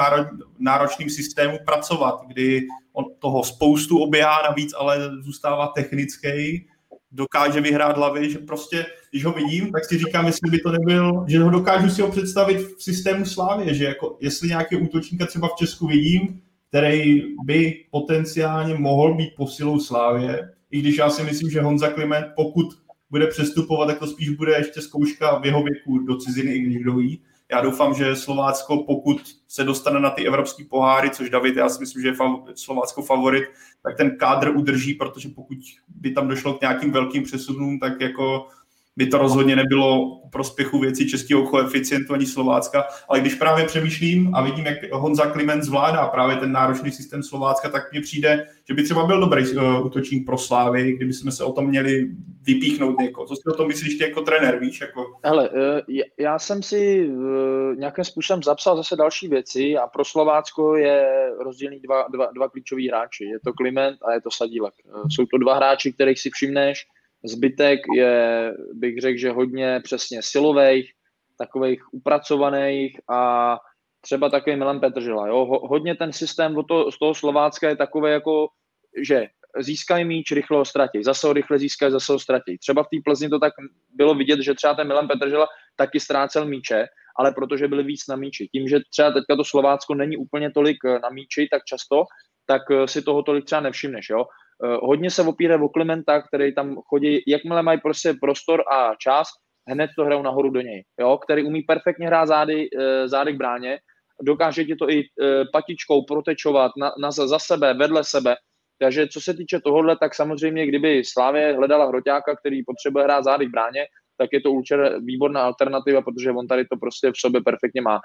náročném systému pracovat, kdy on toho spoustu oběhá navíc, ale zůstává technický, dokáže vyhrát hlavy, že prostě, když ho vidím, tak si říkám, jestli by to nebyl, že ho dokážu si ho představit v systému Slávě, že jako, jestli nějaký útočníka třeba v Česku vidím, který by potenciálně mohl být posilou Slávě, i když já si myslím, že Honza Kliment, pokud bude přestupovat, tak to spíš bude ještě zkouška v jeho věku do ciziny, i když kdo ví. Já doufám, že Slovácko, pokud se dostane na ty evropské poháry, což David, já si myslím, že je Slovácko favorit, tak ten kádr udrží, protože pokud by tam došlo k nějakým velkým přesunům, tak jako by to rozhodně nebylo prospěchu věcí českého koeficientu ani Slovácka, ale když právě přemýšlím a vidím, jak Honza Kliment zvládá právě ten náročný systém Slovácka, tak mně přijde, že by třeba byl dobrý uh, útočník pro Slávy, kdyby jsme se o tom měli vypíchnout někoho. Co si o tom myslíš ty jako trenér, víš? Jako... Hele, uh, já jsem si uh, nějakým způsobem zapsal zase další věci a pro Slovácko je rozdílný dva, dva, dva klíčoví hráči. Je to Kliment a je to Sadílek. Jsou to dva hráči, kterých si všimneš, Zbytek je, bych řekl, že hodně přesně silových, takových upracovaných a třeba takový Milan Petržela. Jo? Hodně ten systém od toho, z toho Slovácka je takový jako, že získají míč, rychle ho ztratí, zase ho rychle získají, zase ho ztratí. Třeba v té Plzni to tak bylo vidět, že třeba ten Milan Petržela taky ztrácel míče, ale protože byli víc na míči. Tím, že třeba teďka to Slovácko není úplně tolik na míči tak často, tak si toho tolik třeba nevšimneš. Jo? Eh, hodně se opírá o Klimenta, který tam chodí, jakmile mají prostě prostor a čas, hned to hrajou nahoru do něj, jo, který umí perfektně hrát zády, eh, zády k bráně, dokáže ti to i eh, patičkou protečovat na, na, za sebe, vedle sebe, takže co se týče tohohle, tak samozřejmě, kdyby Slávě hledala hroťáka, který potřebuje hrát zády k bráně, tak je to určitě výborná alternativa, protože on tady to prostě v sobě perfektně má.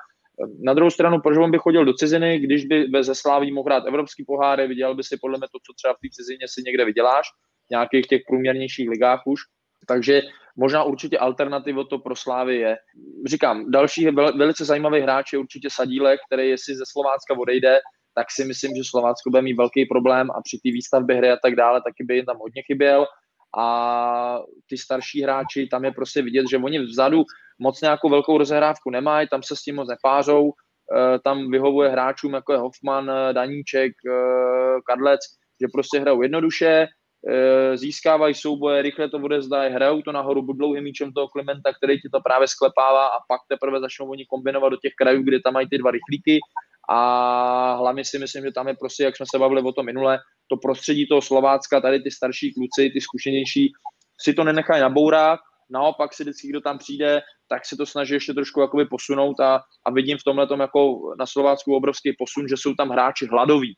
Na druhou stranu, proč on by chodil do ciziny, když by ze Sláví mohl hrát evropský poháry, viděl by si podle mě to, co třeba v té cizině si někde vyděláš, v nějakých těch průměrnějších ligách už. Takže možná určitě alternativa to pro Slávy je. Říkám, další velice zajímavý hráč je určitě Sadílek, který jestli ze Slovácka odejde, tak si myslím, že Slovácko bude mít velký problém a při té výstavbě hry a tak dále taky by jim tam hodně chyběl a ty starší hráči, tam je prostě vidět, že oni vzadu moc nějakou velkou rozehrávku nemají, tam se s tím moc nepářou, eh, tam vyhovuje hráčům jako je Hoffman, eh, Daníček, eh, Kadlec, že prostě hrajou jednoduše, získávají souboje, rychle to odezdají, hrajou to nahoru dlouhým míčem toho Klimenta, který ti to právě sklepává a pak teprve začnou oni kombinovat do těch krajů, kde tam mají ty dva rychlíky. A hlavně si myslím, že tam je prostě, jak jsme se bavili o tom minule, to prostředí toho Slovácka, tady ty starší kluci, ty zkušenější, si to nenechají nabourat, naopak si vždycky, kdo tam přijde, tak se to snaží ještě trošku jakoby posunout a, a vidím v tomhle jako na Slovácku obrovský posun, že jsou tam hráči hladoví,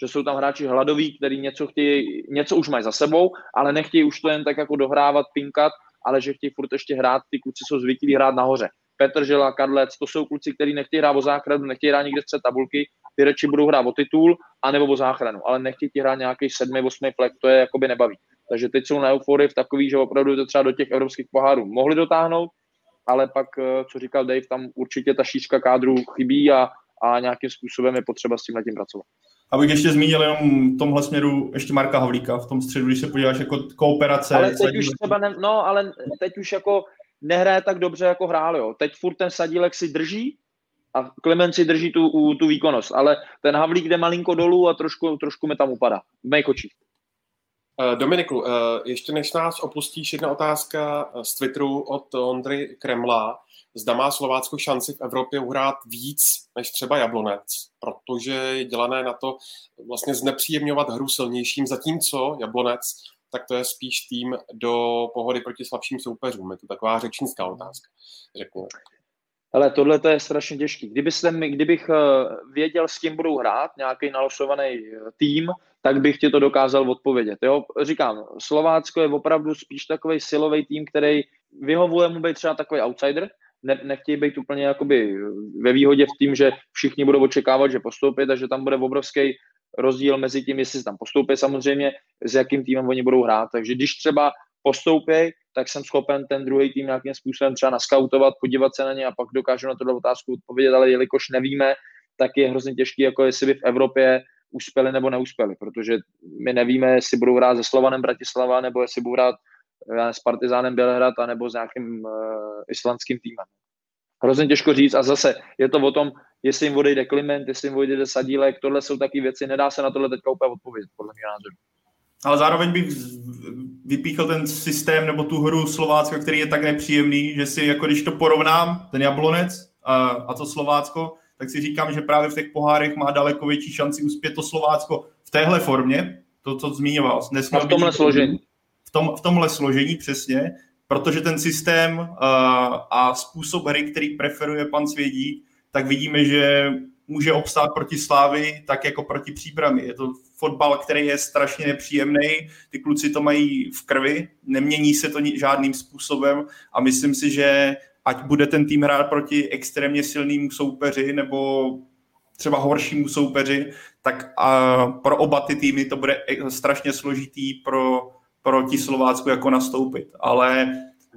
že jsou tam hráči hladoví, kteří něco chtějí, něco už mají za sebou, ale nechtějí už to jen tak jako dohrávat, pinkat, ale že chtějí furt ještě hrát, ty kluci jsou zvyklí hrát nahoře. Petr Žela, Kadlec, to jsou kluci, kteří nechtějí hrát o záchranu, nechtějí hrát nikde střed tabulky, ty reči budou hrát o titul, anebo o záchranu, ale nechtějí hrát nějaký sedmý, osmý flek, to je jakoby nebaví. Takže teď jsou na euforii v takový, že opravdu to třeba do těch evropských pohárů mohli dotáhnout, ale pak, eh, co říkal Dave, tam určitě ta šířka kádru chybí a, a nějakým způsobem je potřeba s tím tím pracovat. Abych ještě zmínil jenom v tomhle směru ještě Marka Havlíka v tom středu, když se podíváš jako kooperace. Ale teď už třeba ne, no, ale teď už jako nehraje tak dobře, jako hrál, jo. Teď furt ten Sadílek si drží a Klement si drží tu, tu výkonnost, ale ten Havlík jde malinko dolů a trošku, trošku mi tam upadá v mých očích. Eh, Dominiku, eh, ještě než nás opustíš, jedna otázka z Twitteru od Ondry Kremla. Zda má Slovácko šanci v Evropě uhrát víc než třeba Jablonec, protože je dělané na to vlastně znepříjemňovat hru silnějším, zatímco Jablonec tak to je spíš tým do pohody proti slabším soupeřům. Je to taková řečnická otázka, řekněme. Ale tohle to je strašně těžký. Kdyby jsem, kdybych eh, věděl, s kým budou hrát, nějaký nalosovaný eh, tým, tak bych ti to dokázal odpovědět. Jo? Říkám, Slovácko je opravdu spíš takový silový tým, který vyhovuje mu být třeba takový outsider, ne, nechtějí být úplně jakoby ve výhodě v tím, že všichni budou očekávat, že postoupí, takže tam bude obrovský rozdíl mezi tím, jestli tam postoupí samozřejmě, s jakým týmem oni budou hrát. Takže když třeba postoupí, tak jsem schopen ten druhý tým nějakým způsobem třeba naskautovat, podívat se na ně a pak dokážu na tuto otázku odpovědět, ale jelikož nevíme, tak je hrozně těžký, jako jestli by v Evropě uspěli nebo neuspěli, protože my nevíme, jestli budou hrát se Slovanem Bratislava, nebo jestli budou hrát s Partizánem Bělehrad, nebo s nějakým uh, islandským týmem. Hrozně těžko říct a zase je to o tom, jestli jim odejde Kliment, jestli jim odejde Sadílek, tohle jsou taky věci, nedá se na tohle teďka úplně odpovědět, podle mě názoru. Ale zároveň bych vypíchl ten systém nebo tu hru Slovácka, který je tak nepříjemný, že si jako když to porovnám, ten Jablonec a, a to Slovácko, tak si říkám, že právě v těch pohárech má daleko větší šanci uspět to Slovácko v téhle formě, to, co zmiňoval. A v tomhle složení. V, tom, v tomhle složení přesně, protože ten systém uh, a způsob hry, který preferuje pan Svědík, tak vidíme, že může obstát proti Slávy tak jako proti příbrami. Je to fotbal, který je strašně nepříjemný, ty kluci to mají v krvi, nemění se to žádným způsobem a myslím si, že ať bude ten tým hrát proti extrémně silnému soupeři nebo třeba horšímu soupeři, tak a pro oba ty týmy to bude strašně složitý pro, proti Slovácku jako nastoupit. Ale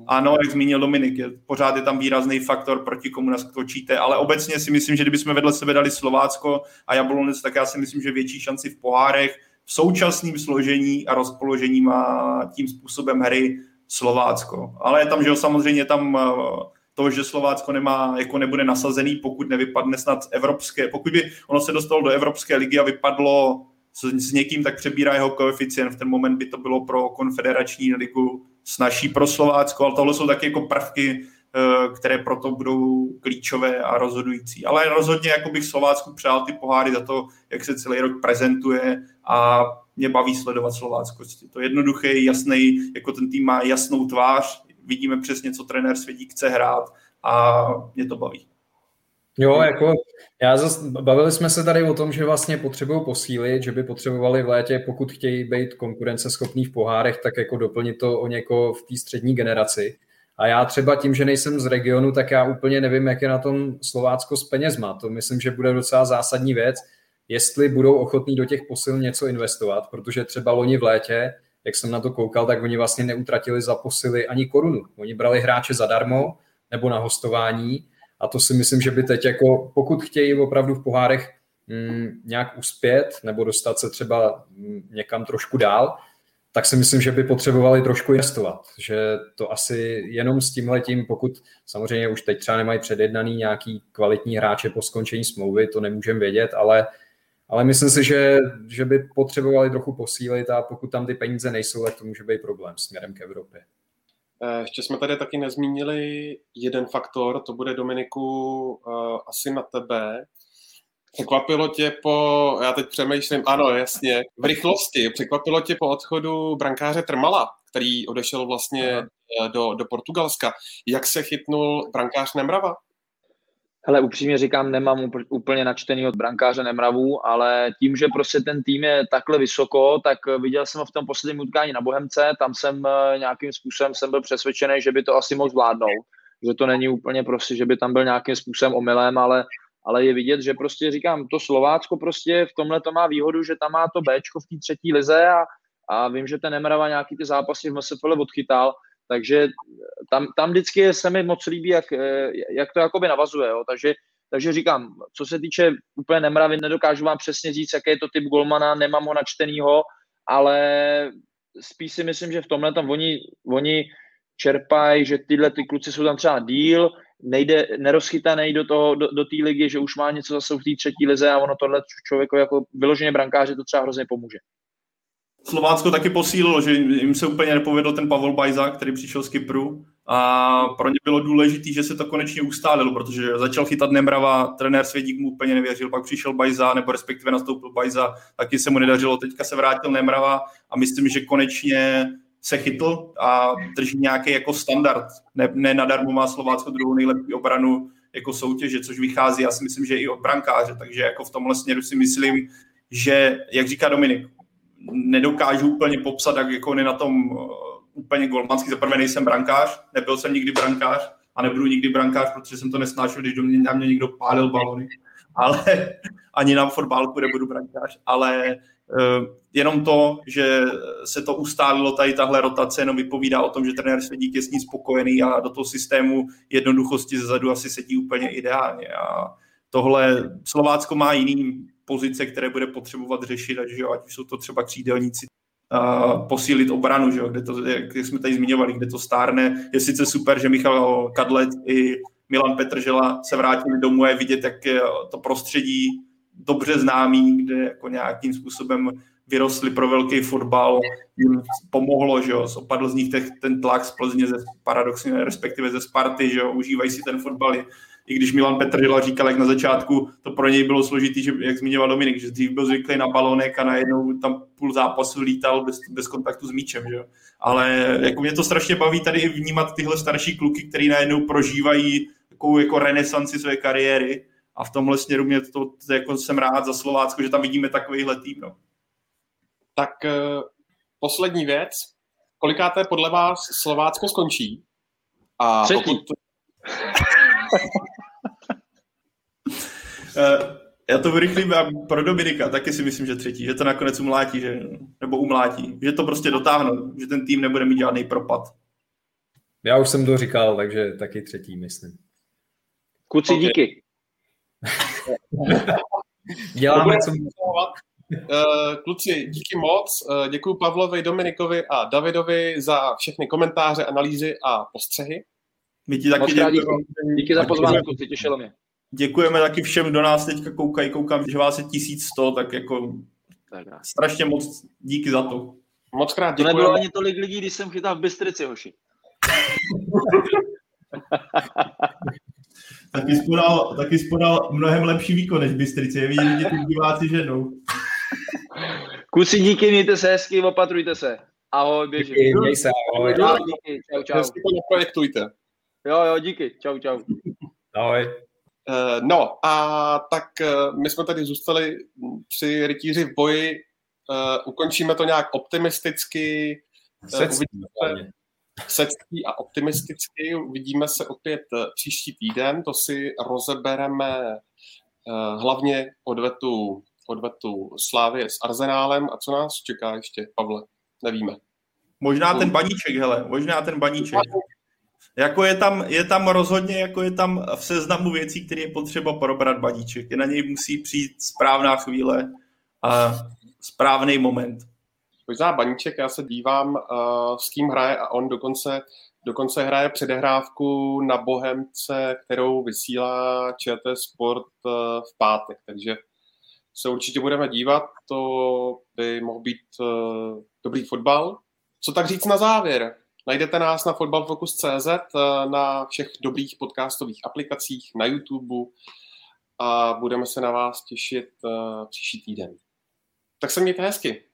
ano, jak zmínil Dominik, je, pořád je tam výrazný faktor, proti komu naskočíte, ale obecně si myslím, že kdybychom vedle sebe dali Slovácko a Jablonec, tak já si myslím, že větší šanci v pohárech v současném složení a rozpoložení má tím způsobem hry Slovácko. Ale je tam, že jo, samozřejmě tam eh, to, že Slovácko nemá, jako nebude nasazený, pokud nevypadne snad evropské, pokud by ono se dostalo do Evropské ligy a vypadlo s, s někým, tak přebírá jeho koeficient. V ten moment by to bylo pro konfederační ligu snaží pro Slovácko, ale tohle jsou taky jako prvky, eh, které proto budou klíčové a rozhodující. Ale rozhodně jako bych Slovácku přál ty poháry za to, jak se celý rok prezentuje a mě baví sledovat Slovácko. To je jednoduché, jasný, jako ten tým má jasnou tvář, vidíme přesně, co trenér Svědík chce hrát a mě to baví. Jo, jako já zas, bavili jsme se tady o tom, že vlastně potřebují posílit, že by potřebovali v létě, pokud chtějí být konkurenceschopní v pohárech, tak jako doplnit to o něko v té střední generaci. A já třeba tím, že nejsem z regionu, tak já úplně nevím, jak je na tom Slovácko s penězma. To myslím, že bude docela zásadní věc, jestli budou ochotní do těch posil něco investovat, protože třeba loni v létě, jak jsem na to koukal, tak oni vlastně neutratili za posily ani korunu. Oni brali hráče zadarmo nebo na hostování a to si myslím, že by teď jako, pokud chtějí opravdu v pohárech mm, nějak uspět nebo dostat se třeba mm, někam trošku dál, tak si myslím, že by potřebovali trošku investovat. Že to asi jenom s tímhletím, pokud samozřejmě už teď třeba nemají předjednaný nějaký kvalitní hráče po skončení smlouvy, to nemůžeme vědět, ale, ale myslím si, že, že by potřebovali trochu posílit a pokud tam ty peníze nejsou, tak to může být problém směrem k Evropě. Eh, ještě jsme tady taky nezmínili jeden faktor, to bude Dominiku uh, asi na tebe. Překvapilo tě po, já teď přemýšlím, ano, jasně, v rychlosti, překvapilo tě po odchodu brankáře Trmala, který odešel vlastně uh, do, do Portugalska. Jak se chytnul brankář Nemrava? Hele, upřímně říkám, nemám úplně načtený od brankáře Nemravu, ale tím, že prostě ten tým je takhle vysoko, tak viděl jsem ho v tom posledním utkání na Bohemce, tam jsem eh, nějakým způsobem jsem byl přesvědčený, že by to asi mohl zvládnout, že to není úplně prostě, že by tam byl nějakým způsobem omylem, ale, ale je vidět, že prostě říkám, to Slovácko prostě v tomhle to má výhodu, že tam má to Bčko v té třetí lize a, a vím, že ten Nemrava nějaký ty zápasy v MSFL odchytal, takže tam, tam vždycky se mi moc líbí, jak, eh, jak to jakoby navazuje. Jo. Takže, takže říkám, co se týče úplně nemravy, nedokážu vám přesně říct, jaký je to typ golmana, nemám ho načtenýho, ale spíš si myslím, že v tomhle tam oni, oni čerpají, že tyhle ty kluci jsou tam třeba díl, nejde, nerozchytaný do, toho, do, do té ligy, že už má něco zase v té třetí lize a ono tohle člověku jako vyloženě brankáře to třeba hrozně pomůže. Slovácko taky posílilo, že jim se úplně nepovedl ten Pavel Bajza, který přišel z Kypru a pro ně bylo důležité, že se to konečně ustálilo, protože začal chytat Nemrava, trenér Svědík mu úplně nevěřil, pak přišel Bajza, nebo respektive nastoupil Bajza, taky se mu nedařilo, teďka se vrátil Nemrava a myslím, že konečně se chytl a drží nějaký jako standard. Ne, ne nadarmo má Slovácko druhou nejlepší obranu jako soutěže, což vychází, já si myslím, že i od brankáře, takže jako v tomhle směru si myslím, že, jak říká Dominik, nedokážu úplně popsat, jak jako na tom uh, úplně golmanský. Zaprvé nejsem brankář, nebyl jsem nikdy brankář a nebudu nikdy brankář, protože jsem to nesnášel, když do mě, na mě někdo pálil balony. <laughs> Ale ani na fotbálku nebudu brankář, ale uh, jenom to, že se to ustálilo tady tahle rotace, jenom vypovídá o tom, že trenér Svědík je s ní spokojený a do toho systému jednoduchosti zezadu asi sedí úplně ideálně. A tohle Slovácko má jiný pozice, které bude potřebovat řešit, ať, že jo, ať jsou to třeba křídelníci, uh, posílit obranu, že jo, kde to, jak jsme tady zmiňovali, kde to stárne. Je sice super, že Michal Kadlet i Milan Petržela se vrátili domů a vidět, jak je to prostředí dobře známý, kde jako nějakým způsobem vyrostli pro velký fotbal, jim pomohlo, že jo, opadl z nich ten tlak z Plzně, ze, paradoxně, respektive ze Sparty, že jo, užívají si ten fotbal. I když Milan Petržela říkal, jak na začátku to pro něj bylo složitý, že, jak zmiňoval Dominik, že dřív byl zvyklý na balonek a najednou tam půl zápasu lítal bez, bez kontaktu s míčem, že jo. Ale jako mě to strašně baví tady i vnímat tyhle starší kluky, který najednou prožívají takovou jako renesanci své kariéry a v tomhle směru mě to, to jako jsem rád za Slovácko, že tam vidíme takovýhle tým. No. Tak uh, poslední věc. Kolikáté podle vás Slovácko skončí? A Třetí. Pokud... <laughs> uh, já to vyrychlím pro Dominika, taky si myslím, že třetí, že to nakonec umlátí, že, nebo umlátí, že to prostě dotáhnou, že ten tým nebude mít žádný propad. Já už jsem to říkal, takže taky třetí, myslím. Kuci, okay. díky. <laughs> Děláme, co Uh, kluci, díky moc. Uh, děkuji Pavlovi, Dominikovi a Davidovi za všechny komentáře, analýzy a postřehy. My ti taky děkujeme. Díky, díky za pozvánku, kluci, těšilo mě. Děkujeme taky všem, kdo nás teďka koukají. Koukám, že vás je 1100, tak jako tak strašně moc díky za to. Moc krát děkujeme. To nebylo ani tolik lidí, když jsem chytal v Bystrici, hoši. <laughs> taky spodal, taky spodal mnohem lepší výkon než Bystrici. Je vidět, že ty diváci ženou. <laughs> Kusi, díky, mějte se hezky, opatrujte se. Ahoj, běžím. Díky, měj se, ahoj. ahoj. Díky, čau, čau. Hezky to neprojektujte. Jo, jo, díky, čau, čau. Ahoj. Uh, no a tak uh, my jsme tady zůstali tři rytíři v boji. Uh, ukončíme to nějak optimisticky. Uh, sectý a optimisticky. Uvidíme se opět příští týden. To si rozebereme hlavně odvetu odvetu Slávě s Arzenálem a co nás čeká ještě, Pavle? Nevíme. Možná ten baníček, hele, možná ten baníček. Jako je tam, je tam rozhodně, jako je tam v seznamu věcí, které je potřeba probrat baníček. Je na něj musí přijít správná chvíle a správný moment. Možná baníček, já se dívám, uh, s kým hraje a on dokonce, dokonce hraje předehrávku na Bohemce, kterou vysílá ČT Sport uh, v pátek, takže se určitě budeme dívat, to by mohl být uh, dobrý fotbal. Co tak říct na závěr? Najdete nás na fotbalfocus.cz, uh, na všech dobrých podcastových aplikacích, na YouTube a budeme se na vás těšit uh, příští týden. Tak se mějte hezky.